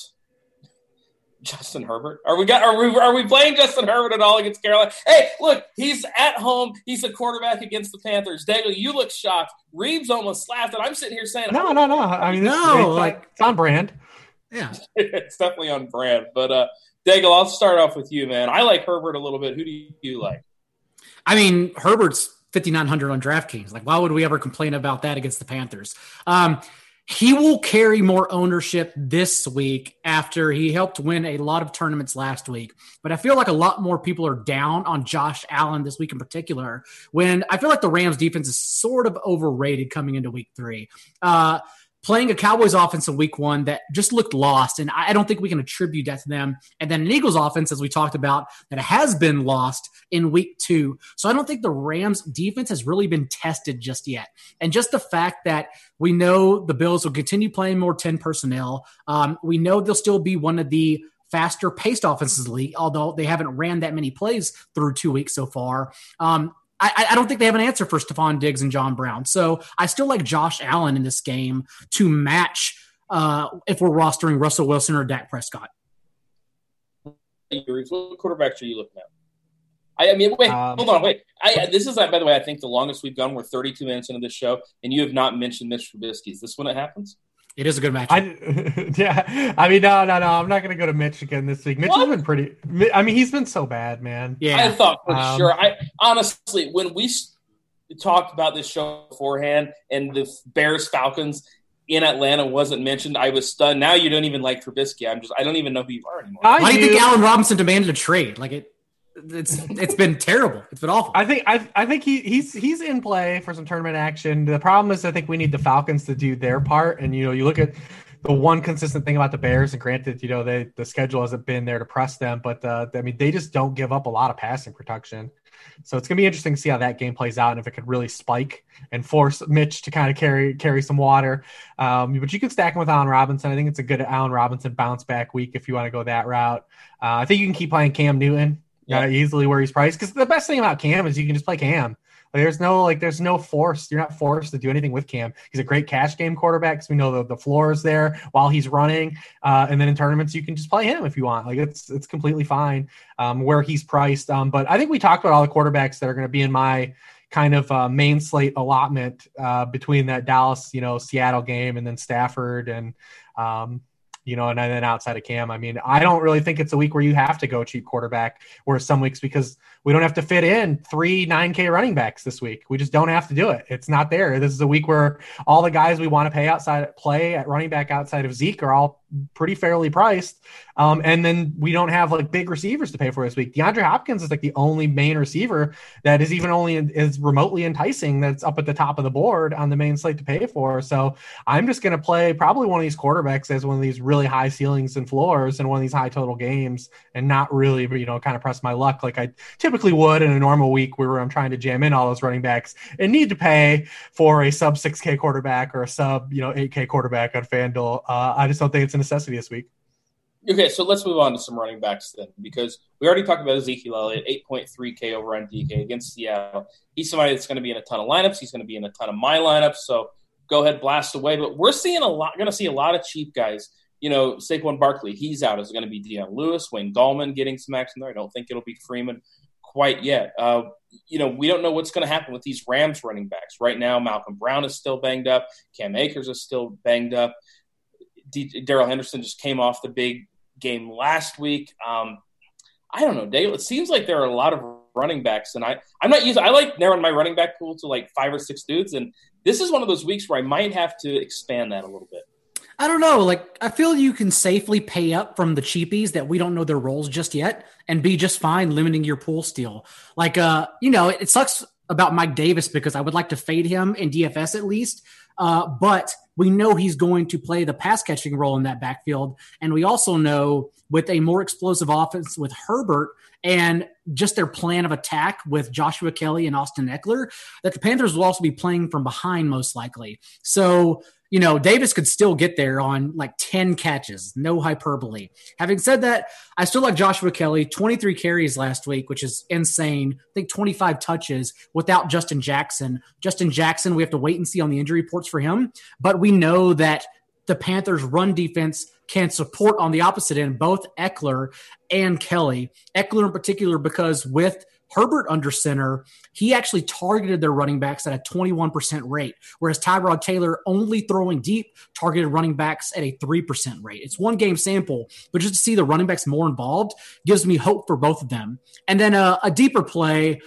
Justin Herbert? Are we got are we are we playing Justin Herbert at all against Carolina? Hey, look, he's at home. He's a quarterback against the Panthers. Daigle, you look shocked. Reeves almost laughed, and I'm sitting here saying, "No, no, no. I mean, no, like it's on brand. Yeah, it's definitely on brand." But uh, Daigle, I'll start off with you, man. I like Herbert a little bit. Who do you like? I mean, Herbert's 5900 on DraftKings. Like, why would we ever complain about that against the Panthers? Um, he will carry more ownership this week after he helped win a lot of tournaments last week. But I feel like a lot more people are down on Josh Allen this week in particular, when I feel like the Rams defense is sort of overrated coming into week three. Uh, playing a Cowboys offense in week one that just looked lost. And I don't think we can attribute that to them. And then an Eagles offense, as we talked about, that has been lost in week two. So I don't think the Rams defense has really been tested just yet. And just the fact that we know the Bills will continue playing more 10 personnel, um, we know they'll still be one of the faster paced offenses league, although they haven't ran that many plays through two weeks so far. Um, I, I, don't think they have an answer for Stefon Diggs and John Brown. So I still like Josh Allen in this game to match uh, if we're rostering Russell Wilson or Dak Prescott. What quarterbacks are you looking at? I, I mean, wait, um, hold on, wait. I, this is, by the way, I think the longest we've gone. We're 32 minutes into this show, and you have not mentioned Mitch Trubisky. Is this when it happens? It is a good match. yeah, I mean, no, no, no. I'm not going to go to Michigan this week. Mitch what? has been pretty. I mean, he's been so bad, man. Yeah, I thought for um, sure. I honestly, when we talked about this show beforehand and the Bears Falcons, in Atlanta wasn't mentioned. I was stunned. Now you don't even like Trubisky. I'm just I don't even know who you are anymore. Why do you think Allen Robinson demanded a trade? Like it, it's it's been terrible. It's been awful. I think I, I think he, he's he's in play for some tournament action. The problem is I think we need the Falcons to do their part. And you know, you look at the one consistent thing about the Bears, and granted, you know, they the schedule hasn't been there to press them, but uh, I mean, they just don't give up a lot of passing protection. So it's gonna be interesting to see how that game plays out and if it could really spike and force Mitch to kind of carry carry some water. Um, but you can stack him with Allen Robinson. I think it's a good Allen Robinson bounce back week if you want to go that route. Uh, I think you can keep playing Cam Newton yeah. uh, easily where he's priced because the best thing about Cam is you can just play Cam. Like, there's no like there's no force. You're not forced to do anything with Cam. He's a great cash game quarterback because we know the, the floor is there while he's running. Uh, and then in tournaments you can just play him if you want. Like it's it's completely fine um, where he's priced. Um, but I think we talked about all the quarterbacks that are going to be in my kind of uh, main slate allotment uh, between that Dallas, you know, Seattle game and then Stafford and um, you know, and then outside of Cam, I mean, I don't really think it's a week where you have to go cheap quarterback, or some weeks because we don't have to fit in three 9K running backs this week. We just don't have to do it. It's not there. This is a week where all the guys we want to pay outside play at running back outside of Zeke are all pretty fairly priced. Um, and then we don't have like big receivers to pay for this week. DeAndre Hopkins is like the only main receiver that is even only is remotely enticing that's up at the top of the board on the main slate to pay for. So I'm just going to play probably one of these quarterbacks as one of these really high ceilings and floors and one of these high total games and not really, you know, kind of press my luck like I typically would in a normal week where I'm trying to jam in all those running backs and need to pay for a sub 6K quarterback or a sub, you know, 8K quarterback on FanDuel. Uh, I just don't think it's a necessity this week. Okay, so let's move on to some running backs then, because we already talked about Ezekiel Elliott, 8.3K over on DK against Seattle. He's somebody that's going to be in a ton of lineups. He's going to be in a ton of my lineups. So go ahead, blast away. But we're seeing a lot, going to see a lot of cheap guys. You know, Saquon Barkley, he's out. Is going to be Dion Lewis, Wayne Gallman getting some action there. I don't think it'll be Freeman quite yet. Uh, you know, we don't know what's going to happen with these Rams running backs. Right now, Malcolm Brown is still banged up. Cam Akers is still banged up. Darrell Henderson just came off the big game last week. Um, I don't know, Dale. It seems like there are a lot of running backs, and I I'm not using. I like narrowing my running back pool to like five or six dudes, and this is one of those weeks where I might have to expand that a little bit. I don't know. Like, I feel you can safely pay up from the cheapies that we don't know their roles just yet and be just fine limiting your pool steal. Like, uh, you know, it, it sucks about Mike Davis because I would like to fade him in DFS at least. Uh, but we know he's going to play the pass catching role in that backfield. And we also know with a more explosive offense with Herbert and just their plan of attack with Joshua Kelley and Austin Ekeler, that the Panthers will also be playing from behind most likely. So you know, Davis could still get there on like 10 catches, no hyperbole. Having said that, I still like Joshua Kelley, 23 carries last week, which is insane. I think 25 touches without Justin Jackson. Justin Jackson, we have to wait and see on the injury reports for him, but we know that the Panthers' run defense can support on the opposite end both Ekeler and Kelley. Ekeler in particular, because with Herbert under center, he actually targeted their running backs at a 21% rate, whereas Tyrod Taylor only throwing deep targeted running backs at a 3% rate. It's one game sample, but just to see the running backs more involved gives me hope for both of them. And then a, a deeper play,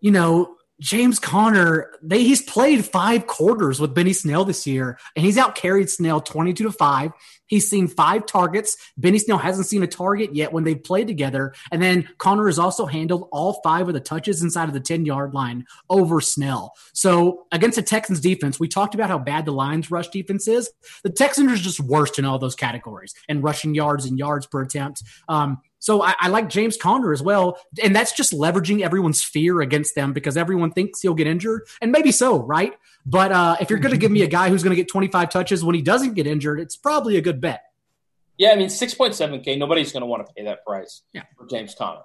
you know, James Conner, they he's played five quarters with Benny Snell this year, and he's out carried Snell 22 to 5. He's seen five targets. Benny Snell hasn't seen a target yet when they've played together. And then Conner has also handled all five of the touches inside of the 10 yard line over Snell. So against the Texans defense, we talked about how bad the Lions rush defense is. The Texans are just worst in all those categories and rushing yards and yards per attempt. Um, so I, I, like James Conner as well. And that's just leveraging everyone's fear against them because everyone thinks he'll get injured. And maybe so, right? But uh, if you're going to give me a guy who's going to get 25 touches when he doesn't get injured, it's probably a good bet. Yeah, I mean, 6.7K, nobody's going to want to pay that price yeah. for James Conner.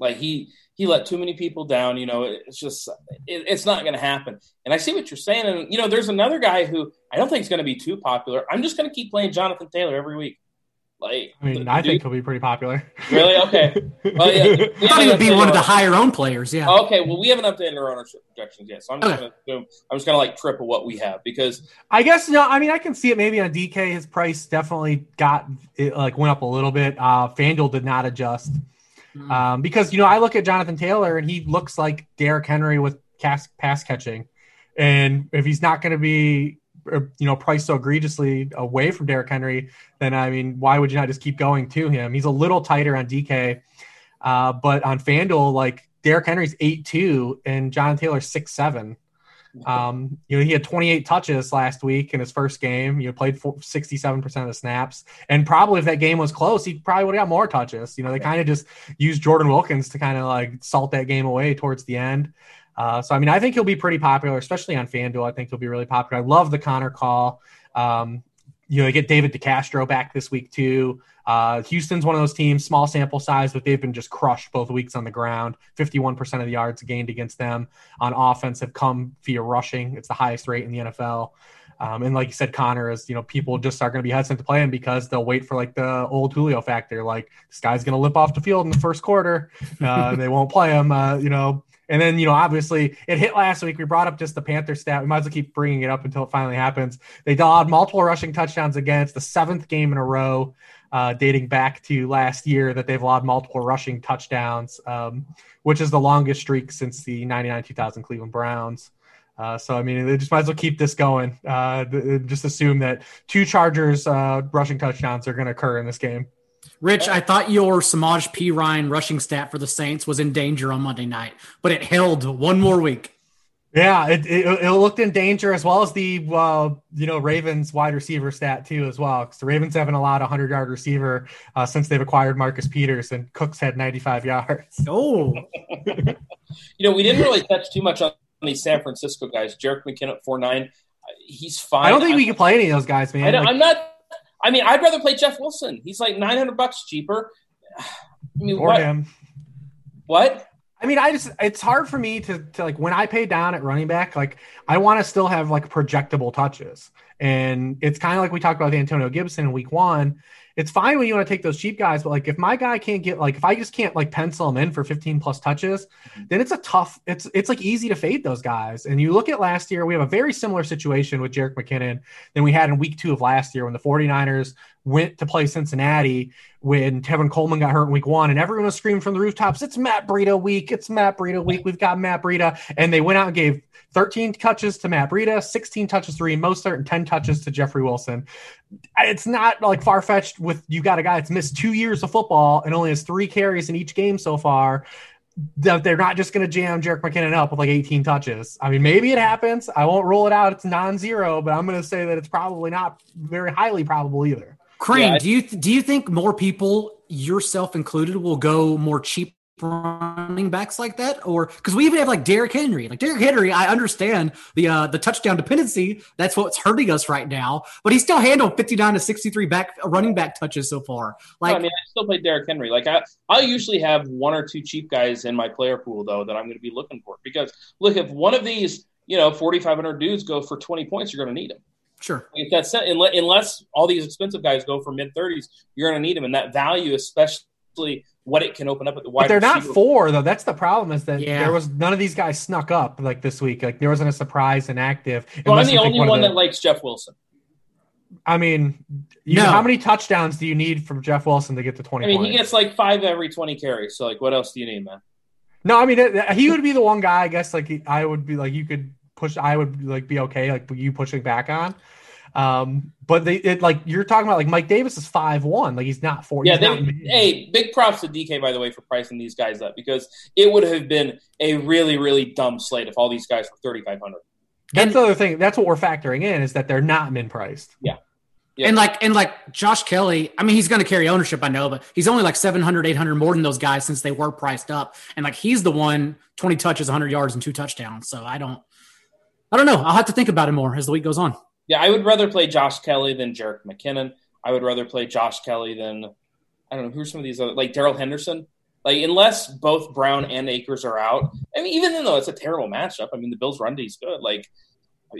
Like he he let too many people down. You know, it's just it, it's not going to happen. And I see what you're saying. And you know, there's another guy who I don't think is going to be too popular. I'm just going to keep playing Jonathan Taylor every week. Like, I mean, I think he'll be pretty popular. Really? Okay. Well, yeah, I thought he would be one of the higher owned players. Yeah. Okay. Well, we haven't updated our ownership projections yet, so I'm just okay. gonna I'm just gonna like triple what we have because I guess no. I mean, I can see it maybe on DK. His price definitely got it like went up a little bit. Uh, FanDuel did not adjust mm-hmm. um, because you know I look at Jonathan Taylor and he looks like Derrick Henry with cast, pass catching, and if he's not going to be you know priced so egregiously away from Derrick Henry, then I mean, why would you not just keep going to him? He's a little tighter on DK, uh, but on FanDuel, like Derrick Henry's eight two and John Taylor six seven. Um, you know, he had 28 touches last week in his first game. You know, played 67% of the snaps, and probably if that game was close, he probably would have got more touches. You know, they kind of just used Jordan Wilkins to kind of like salt that game away towards the end. Uh, so I mean, I think he'll be pretty popular, especially on FanDuel. I think he'll be really popular. I love the Conner call. Um, you know, they get David DeCastro back this week too. Uh, Houston's one of those teams, small sample size, but they've been just crushed both weeks on the ground. 51% of the yards gained against them on offense have come via rushing. It's the highest rate in the NFL. Um, and like you said, Conner is, you know, people just are going to be hesitant to play him because they'll wait for like the old Julio factor. Like this guy's going to limp off the field in the first quarter. Uh, they won't play him, uh, you know. And then, you know, obviously it hit last week. We brought up just the Panther stat. We might as well keep bringing it up until it finally happens. They allowed multiple rushing touchdowns again. It's the seventh game in a row uh, dating back to last year that they've allowed multiple rushing touchdowns, um, which is the longest streak since the 99 2000 Cleveland Browns. Uh, so, I mean, they just might as well keep this going. Uh, just assume that two Chargers uh, rushing touchdowns are going to occur in this game. Rich, I thought your Samaje Perine rushing stat for the Saints was in danger on Monday night, but it held one more week. Yeah, it, it, it, looked in danger as well as the uh, you know Ravens wide receiver stat too as well because the Ravens haven't allowed a hundred yard receiver uh, since they've acquired Marcus Peters and Cooks had ninety five yards. Oh, you know we didn't really touch too much on these San Francisco guys. Jerick McKinnon at four nine, he's fine. I don't think I'm, we can play any of those guys, man. I am not. I mean, I'd rather play Jeff Wilson. He's like nine hundred bucks cheaper. I mean, or what? him. What? I mean, I just it's hard for me to, to like when I pay down at running back, like I want to still have like projectable touches. And it's kind of like we talked about Antonio Gibson in week one. It's fine when you want to take those cheap guys, but like if my guy can't get like if I just can't like pencil him in for 15 plus touches, mm-hmm. then it's a tough, it's it's like easy to fade those guys. And you look at last year, we have a very similar situation with Jerick McKinnon than we had in week two of last year when the 49ers went to play Cincinnati when Tevin Coleman got hurt in week one, and everyone was screaming from the rooftops, "It's Matt Breida week! It's Matt Breida week! We've got Matt Breida!" And they went out and gave 13 touches to Matt Breida, 16 touches to Raheem Mostert, and 10 touches to Jeffrey Wilson. It's not like far fetched with you got a guy that's missed two years of football and only has three carries in each game so far. That they're not just going to jam Jerick McKinnon up with like 18 touches. I mean, maybe it happens. I won't rule it out. It's non-zero, but I'm going to say that it's probably not very highly probable either. Crane, yeah, do you do you think more people, yourself included, will go more cheap running backs like that, or because we even have like Derrick Henry, like Derrick Henry, I understand the uh, the touchdown dependency. That's what's hurting us right now, but he still handled fifty nine to sixty three back running back touches so far. Like, no, I mean, I still play Derrick Henry. Like, I I usually have one or two cheap guys in my player pool though that I'm going to be looking for because look, if one of these you know 4,500 dudes go for 20 points, you're going to need them. Sure. If that's unless all these expensive guys go for mid thirties, you're going to need them, and that value, especially what it can open up at the wide. But they're not four though. That's the problem. Is that yeah. there was none of these guys snuck up like this week. Like there wasn't a surprise and active. Well, I'm the only one, one the, that likes Jeff Wilson. I mean, you no. know, how many touchdowns do you need from Jeff Wilson to get to twenty? I mean, points? he gets like five every twenty carries. So like, what else do you need, man? No, I mean, he would be the one guy. I guess like I would be like you could push. I would like be okay like you pushing back on. Um, but they it, like you're talking about like Mike Davis is five one, like he's not four. Yeah, they, not, hey, big props to DK by the way for pricing these guys up because it would have been a really really dumb slate if all these guys were thirty five hundred. That's and, the other thing. That's what we're factoring in is that they're not min priced. Yeah. Yep. And like and like Josh Kelley, I mean he's going to carry ownership I know, but he's only like 700 800 more than those guys since they were priced up. And like he's the one 20 touches, 100 yards and two touchdowns. So I don't I don't know. I'll have to think about it more as the week goes on. Yeah, I would rather play Josh Kelley than Jerick McKinnon. I would rather play Josh Kelley than I don't know who's some of these other like Darrell Henderson. Like unless both Brown and Akers are out, I mean, even though it's a terrible matchup, I mean the Bills' run D is good. Like,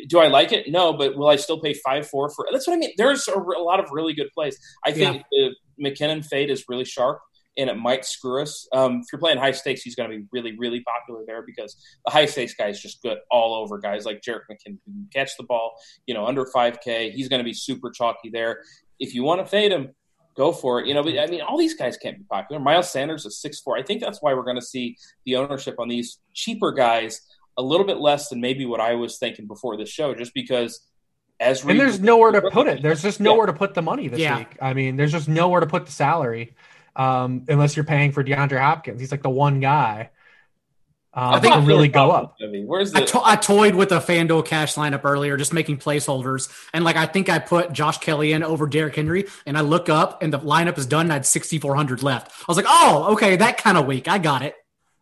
do I like it? No, but will I still pay five four for? That's what I mean. There's a, a lot of really good plays. I think yeah. the McKinnon fade is really sharp and it might screw us. Um, if you're playing high stakes, he's going to be really, really popular there because the high stakes guy is just good all over. Guys like Jerick McKinnon can catch the ball, you know, under 5K. He's going to be super chalky there. If you want to fade him, go for it. You know, but I mean, all these guys can't be popular. Miles Sanders is six four. I think that's why we're going to see the ownership on these cheaper guys a little bit less than maybe what I was thinking before the show, just because as and there's nowhere to put it. There's just nowhere yeah. to put the money this yeah. week. I mean, there's just nowhere to put the salary um, unless you're paying for DeAndre Hopkins. He's like the one guy. Um, I think to really go up. I mean, where's the? I, to- I toyed with a FanDuel cash lineup earlier, just making placeholders, and like I think I put Josh Kelley in over Derrick Henry, and I look up and the lineup is done. and I had 6,400 left. I was like, oh, okay, that kind of week. I got it.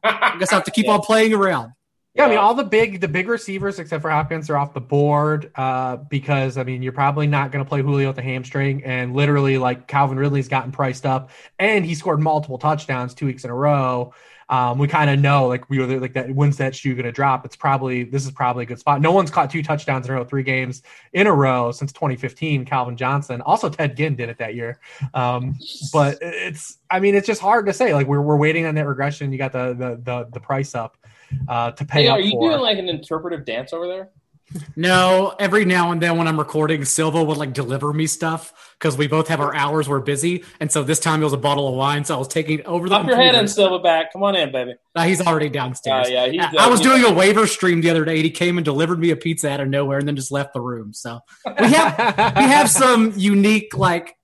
I guess I have to keep yeah. on playing around. Yeah, I mean, all the big the big receivers except for Hopkins are off the board uh, because I mean you're probably not going to play Julio with the hamstring, and literally like Calvin Ridley's gotten priced up, and he scored multiple touchdowns two weeks in a row. Um, we kind of know like we were like that. When's that shoe going to drop? It's probably this is probably a good spot. No one's caught two touchdowns in a row, three games in a row since 2015. Calvin Johnson, also Ted Ginn did it that year. Um, but it's I mean it's just hard to say. Like we're we're waiting on that regression. You got the the the, the price up uh, to pay hey, Are you for. doing like an interpretive dance over there? No, every now and then when I'm recording, Silva would like deliver me stuff because we both have our hours. We're busy, and so this time it was a bottle of wine. So I was taking over the. Up your head and Silva back. Come on in, baby. Uh, he's already downstairs. Uh, yeah, I, I was doing a waiver stream the other day. And he came and delivered me a pizza out of nowhere, and then just left the room. So we have we have some unique like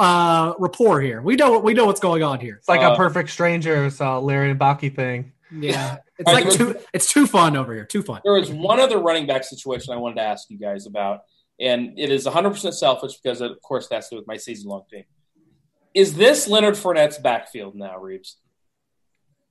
uh, rapport here. We know we know what's going on here. It's like uh, a perfect strangers, uh, Larry and Balki thing. Yeah, it's like too it's too fun over here. Too fun. There was one other running back situation I wanted to ask you guys about, and it is 100 percent selfish because of course that's with my season long team. Is this Leonard Fournette's backfield now, Reeves?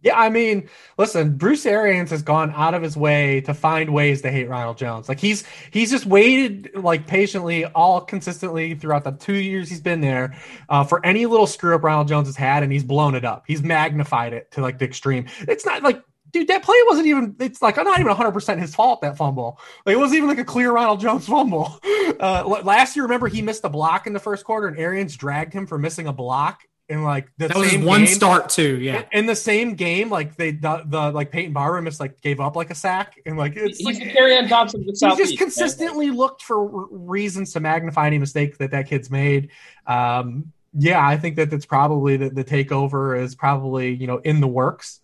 Yeah, I mean, listen, Bruce Arians has gone out of his way to find ways to hate Ronald Jones. Like he's he's just waited like patiently, all consistently throughout the two years he's been there, uh, for any little screw up Ronald Jones has had, and he's blown it up. He's magnified it to like the extreme. It's not like dude, that play wasn't even, it's like, I'm not even 100% his fault, that fumble. Like, it wasn't even like a clear Ronald Jones fumble. Uh, last year, remember, he missed a block in the first quarter, and Arians dragged him for missing a block. In like the that same was one game. start too, yeah. In, in, the same game, like they the, the like Peyton Barber missed like gave up like a sack, and like it's he's like, Kerryon Johnson. He just consistently man. looked for reasons to magnify any mistake that that kid's made. Um, yeah, I think that that's probably the, the takeover is probably you know in the works.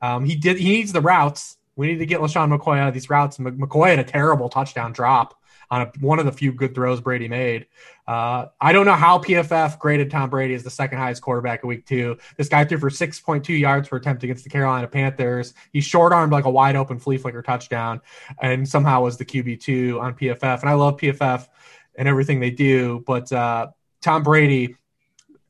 Um, he did. He needs the routes. We need to get LeSean McCoy out of these routes. McCoy had a terrible touchdown drop on a, one of the few good throws Brady made. Uh, I don't know how PFF graded Tom Brady as the second highest quarterback in week two. This guy threw for 6.2 yards per attempt against the Carolina Panthers. He short armed like a wide open flea flicker touchdown and somehow was the QB2 on PFF. And I love PFF and everything they do. But uh, Tom Brady,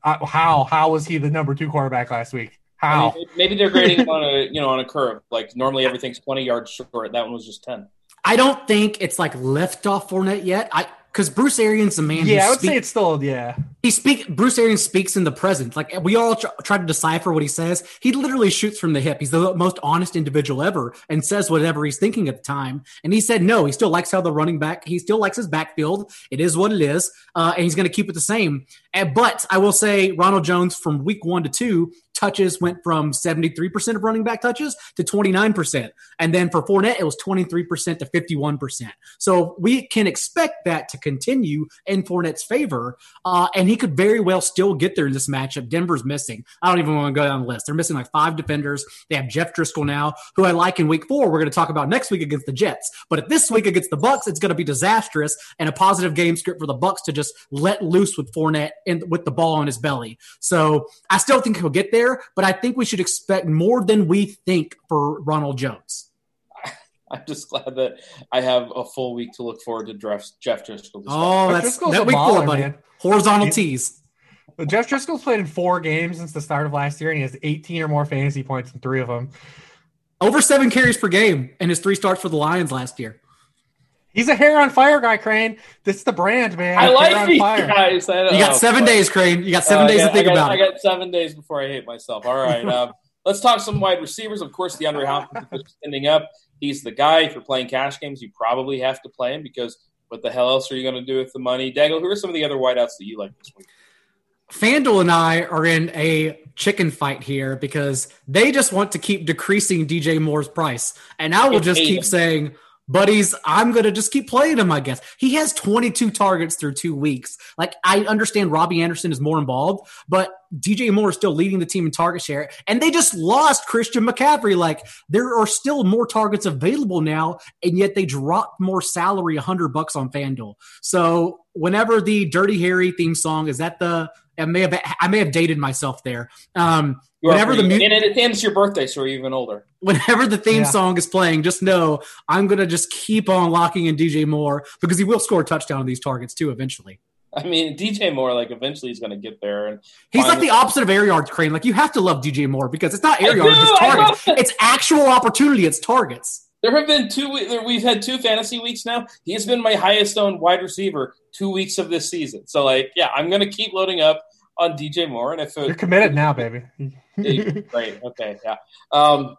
uh, how, how was he the number two quarterback last week? How? I mean, maybe they're grading on a you know on a curve. Like normally everything's twenty yards short. That one was just ten. I don't think it's like left off Fournette yet. I because Bruce Arians, the man. Yeah, I would speak, say it's still yeah. He speak. Bruce Arians speaks in the present. Like we all tr- try to decipher what he says. He literally shoots from the hip. He's the most honest individual ever, and says whatever he's thinking at the time. And he said no. He still likes how the running back. He still likes his backfield. It is what it is, uh, and he's going to keep it the same. And, but I will say, Ronald Jones from week one to two touches went from 73% of running back touches to 29%. And then for Fournette, it was 23% to 51%. So we can expect that to continue in Fournette's favor. Uh, and he could very well still get there in this matchup. Denver's missing. I don't even want to go down the list. They're missing like five defenders. They have Jeff Driskel now, who I like in week four. We're going to talk about next week against the Jets. But if this week against the Bucs, it's going to be disastrous and a positive game script for the Bucs to just let loose with Fournette and with the ball on his belly. So I still think he'll get there there, but I think we should expect more than we think for Ronald Jones. I'm just glad that I have a full week to look forward to Jeff, Jeff Driskel. Oh, that's Driskel's that week baller, four, buddy. Man. Horizontal tees. Jeff Driskel's played in four games since the start of last year, and he has 18 or more fantasy points in three of them. Over seven carries per game in his three starts for the Lions last year. He's a hair on fire guy, Crane. This is the brand, man. I like these fire. guys. I you got seven days, Crane. You got seven uh, days got, to think got, about I it. I got seven days before I hate myself. All right. um, let's talk some wide receivers. Of course, DeAndre Hopkins is ending up. He's the guy. If you're playing cash games, you probably have to play him because what the hell else are you going to do with the money? Daigle, who are some of the other wideouts that you like this week? FanDuel and I are in a chicken fight here because they just want to keep decreasing DJ Moore's price. And I will just keep him. saying – buddies, I'm going to just keep playing him, I guess. He has 22 targets through two weeks. Like, I understand Robbie Anderson is more involved, but DJ Moore is still leading the team in target share. And they just lost Christian McCaffrey. Like, there are still more targets available now, and yet they dropped more salary, 100 bucks on FanDuel. So, whenever the Dirty Harry theme song is that the I may have I may have dated myself there. Um, whenever the mu- and it, it's your birthday, so you're even older. Whenever the theme yeah. song is playing, just know I'm gonna just keep on locking in DJ Moore because he will score a touchdown on these targets too eventually. I mean, DJ Moore, like eventually he's going to get there, and he's like the opposite of air yards, Crane. Like you have to love DJ Moore because it's not air yards, it's targets. It's actual opportunity. It's targets. There have been two. We've had two fantasy weeks now. He has been my highest owned wide receiver two weeks of this season. So, like, yeah, I'm going to keep loading up on DJ Moore, and if it, you're committed now, baby, great, okay, yeah, um,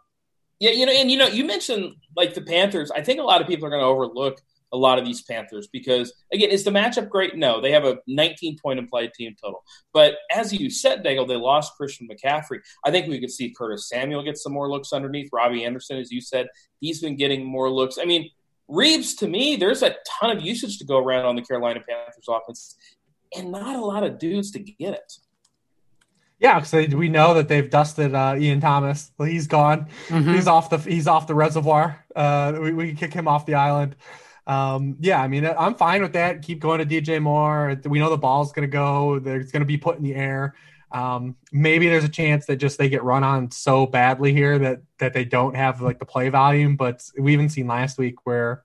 yeah, you know, and you know, you mentioned like the Panthers. I think a lot of people are going to overlook a lot of these Panthers because again, is the matchup great? No, they have a 19 point implied team total. But as you said, Daigle, they lost Christian McCaffrey. I think we could see Curtis Samuel get some more looks underneath. Robbie Anderson, as you said, he's been getting more looks. I mean, Reeves, to me, there's a ton of usage to go around on the Carolina Panthers offense and not a lot of dudes to get it. Yeah, because we know that they've dusted uh, Ian Thomas. He's gone. Mm-hmm. He's off the he's off the reservoir. Uh, we, we can kick him off the island. Um, yeah, I mean, I'm fine with that. Keep going to DJ Moore. We know the ball's going to go. There's going to be put in the air. Um, maybe there's a chance that just they get run on so badly here that that they don't have like the play volume. But we even seen last week where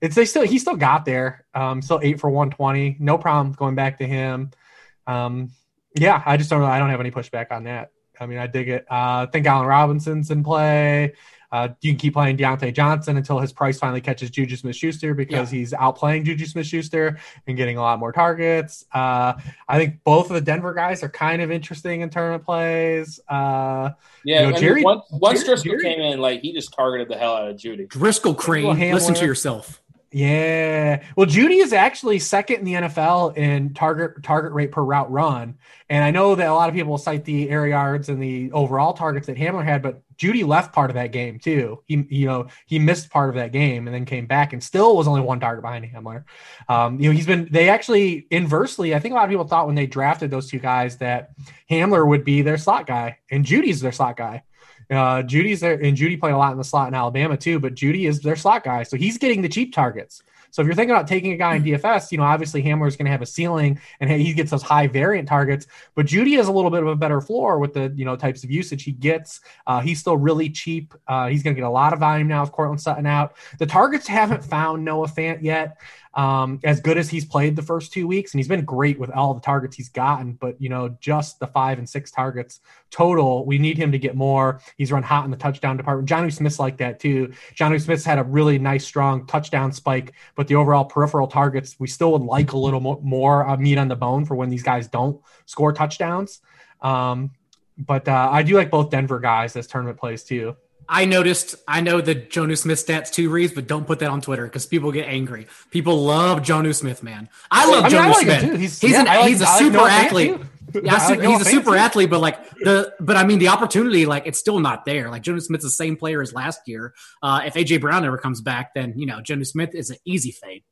it's they still he still got there. Um, still eight for 120. No problem going back to him. Um, yeah, I just don't. I don't have any pushback on that. I mean, I dig it. Uh, I think Allen Robinson's in play. Uh, you can keep playing Diontae Johnson until his price finally catches Juju Smith Schuster because yeah. he's outplaying Juju Smith Schuster and getting a lot more targets. Uh, I think both of the Denver guys are kind of interesting in tournament plays. Uh, yeah, you know, Jerry, once, once Jerry, Driskel Jerry, came in, like he just targeted the hell out of Jeudy. Driskel Crane, listen to yourself. Yeah. Well, Jeudy is actually second in the NFL in target target rate per route run. And I know that a lot of people cite the air yards and the overall targets that Hamler had, but Jeudy left part of that game too. He, you know, he missed part of that game and then came back and still was only one target behind Hamler. Um, you know, he's been, they actually inversely, I think a lot of people thought when they drafted those two guys that Hamler would be their slot guy and Jeudy's their slot guy. Uh, Jeudy's there, and Jeudy played a lot in the slot in Alabama too. But Jeudy is their slot guy, so he's getting the cheap targets. So if you're thinking about taking a guy in DFS, you know obviously Hamler is going to have a ceiling and he gets those high variant targets. But Jeudy has a little bit of a better floor with the you know types of usage he gets. Uh, he's still really cheap. Uh, he's going to get a lot of volume now with Courtland Sutton out. The targets haven't found Noah Fant yet um, as good as he's played the first two weeks, and he's been great with all the targets he's gotten. But you know, just the five and six targets total, we need him to get more. He's run hot in the touchdown department. Jonnu Smith's like that too. Jonnu Smith's had a really nice, strong touchdown spike, but the overall peripheral targets, we still would like a little more, more uh, meat on the bone for when these guys don't score touchdowns. Um, but uh, I do like both Denver guys as tournament plays too. I noticed. I know the Jonnu Smith stats too, Reeves, but don't put that on Twitter because people get angry. People love Jonnu Smith, man. I love I mean, Jonnu like Smith. He's, he's, yeah, an, like, he's a super athlete. Yeah, he's a super athlete, but like the, but I mean the opportunity, like it's still not there. Like Jonnu Smith's the same player as last year. Uh, if AJ Brown ever comes back, then you know Jonnu Smith is an easy fade.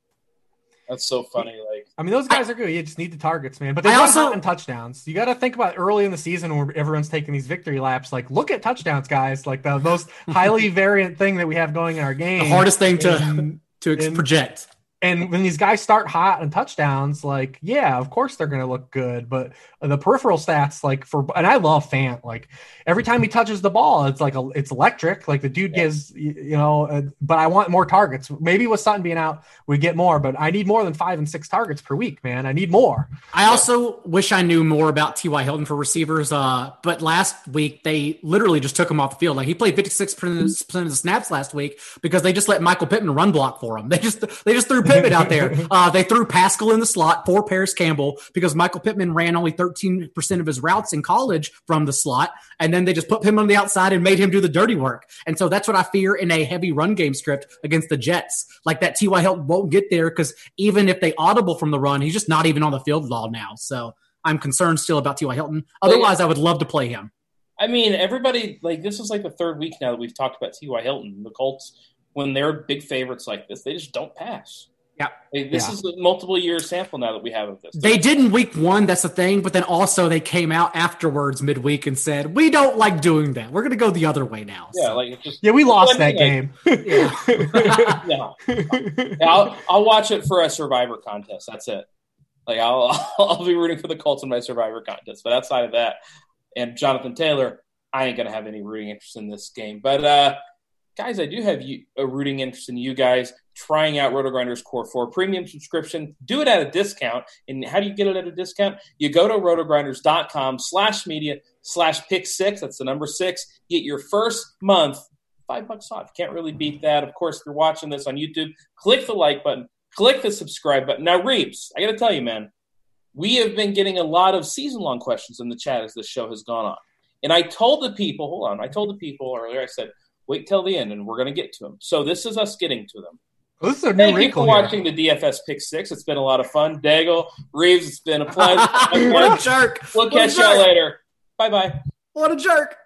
That's so funny. Like, I mean, those guys I, are good. You just need the targets, man. But they also in touchdowns. You got to think about early in the season where everyone's taking these victory laps. Like, look at touchdowns, guys. Like the most highly variant thing that we have going in our game. The hardest thing to to project. And when these guys start hot and touchdowns, like, yeah, of course they're going to look good. But the peripheral stats, like for, and I love Fant. Like every time he touches the ball, it's like a, it's electric. Like the dude yeah. gives, you know. Uh, but I want more targets. Maybe with Sutton being out, we get more. But I need more than five and six targets per week, man. I need more. I also wish I knew more about T.Y. Hilton for receivers. Uh, but last week they literally just took him off the field. Like he played fifty six percent of the snaps last week because they just let Michael Pittman run block for him. They just they just threw Pittman out there. Uh, they threw Pascal in the slot for Parris Campbell because Michael Pittman ran only 13% of his routes in college from the slot. And then they just put him on the outside and made him do the dirty work. And so that's what I fear in a heavy run game script against the Jets. Like that T.Y. Hilton won't get there because even if they audible from the run, he's just not even on the field at all now. So I'm concerned still about T.Y. Hilton. Otherwise, I would love to play him. I mean, everybody like this is like the third week now that we've talked about T.Y. Hilton. The Colts when they're big favorites like this, they just don't pass. Yeah. This Yeah. is a multiple year sample now that we have of this. They did in week one, that's the thing, but then also they came out afterwards midweek and said, We don't like doing that. We're gonna go the other way now. yeah, So, like it's just Yeah, we lost that Like, game. yeah. yeah. Yeah, I'll, I'll watch it for a Survivor contest. That's it. Like I'll I'll be rooting for the Colts in my Survivor contest. But outside of that, and Jonathan Taylor, I ain't gonna have any rooting interest in this game. But uh, guys, I do have you, a rooting interest in you guys trying out RotoGrinders Core 4 premium subscription. Do it at a discount. And how do you get it at a discount? You go to rotogrinders.com slash media slash pick six. That's the number six. Get your first month five bucks off. Can't really beat that. Of course, if you're watching this on YouTube, click the like button, click the subscribe button. Now, Reeves, I got to tell you, man, we have been getting a lot of season long questions in the chat as this show has gone on. And I told the people, hold on, I told the people earlier, I said, wait till the end and we're going to get to them. So this is us getting to them. This is a new Thank you wrinkle for here. watching the DFS Pick Six. It's been a lot of fun. Daigle, Reeves, it's been a pleasure. what a jerk. we'll What catch y'all later. Bye bye. What a jerk.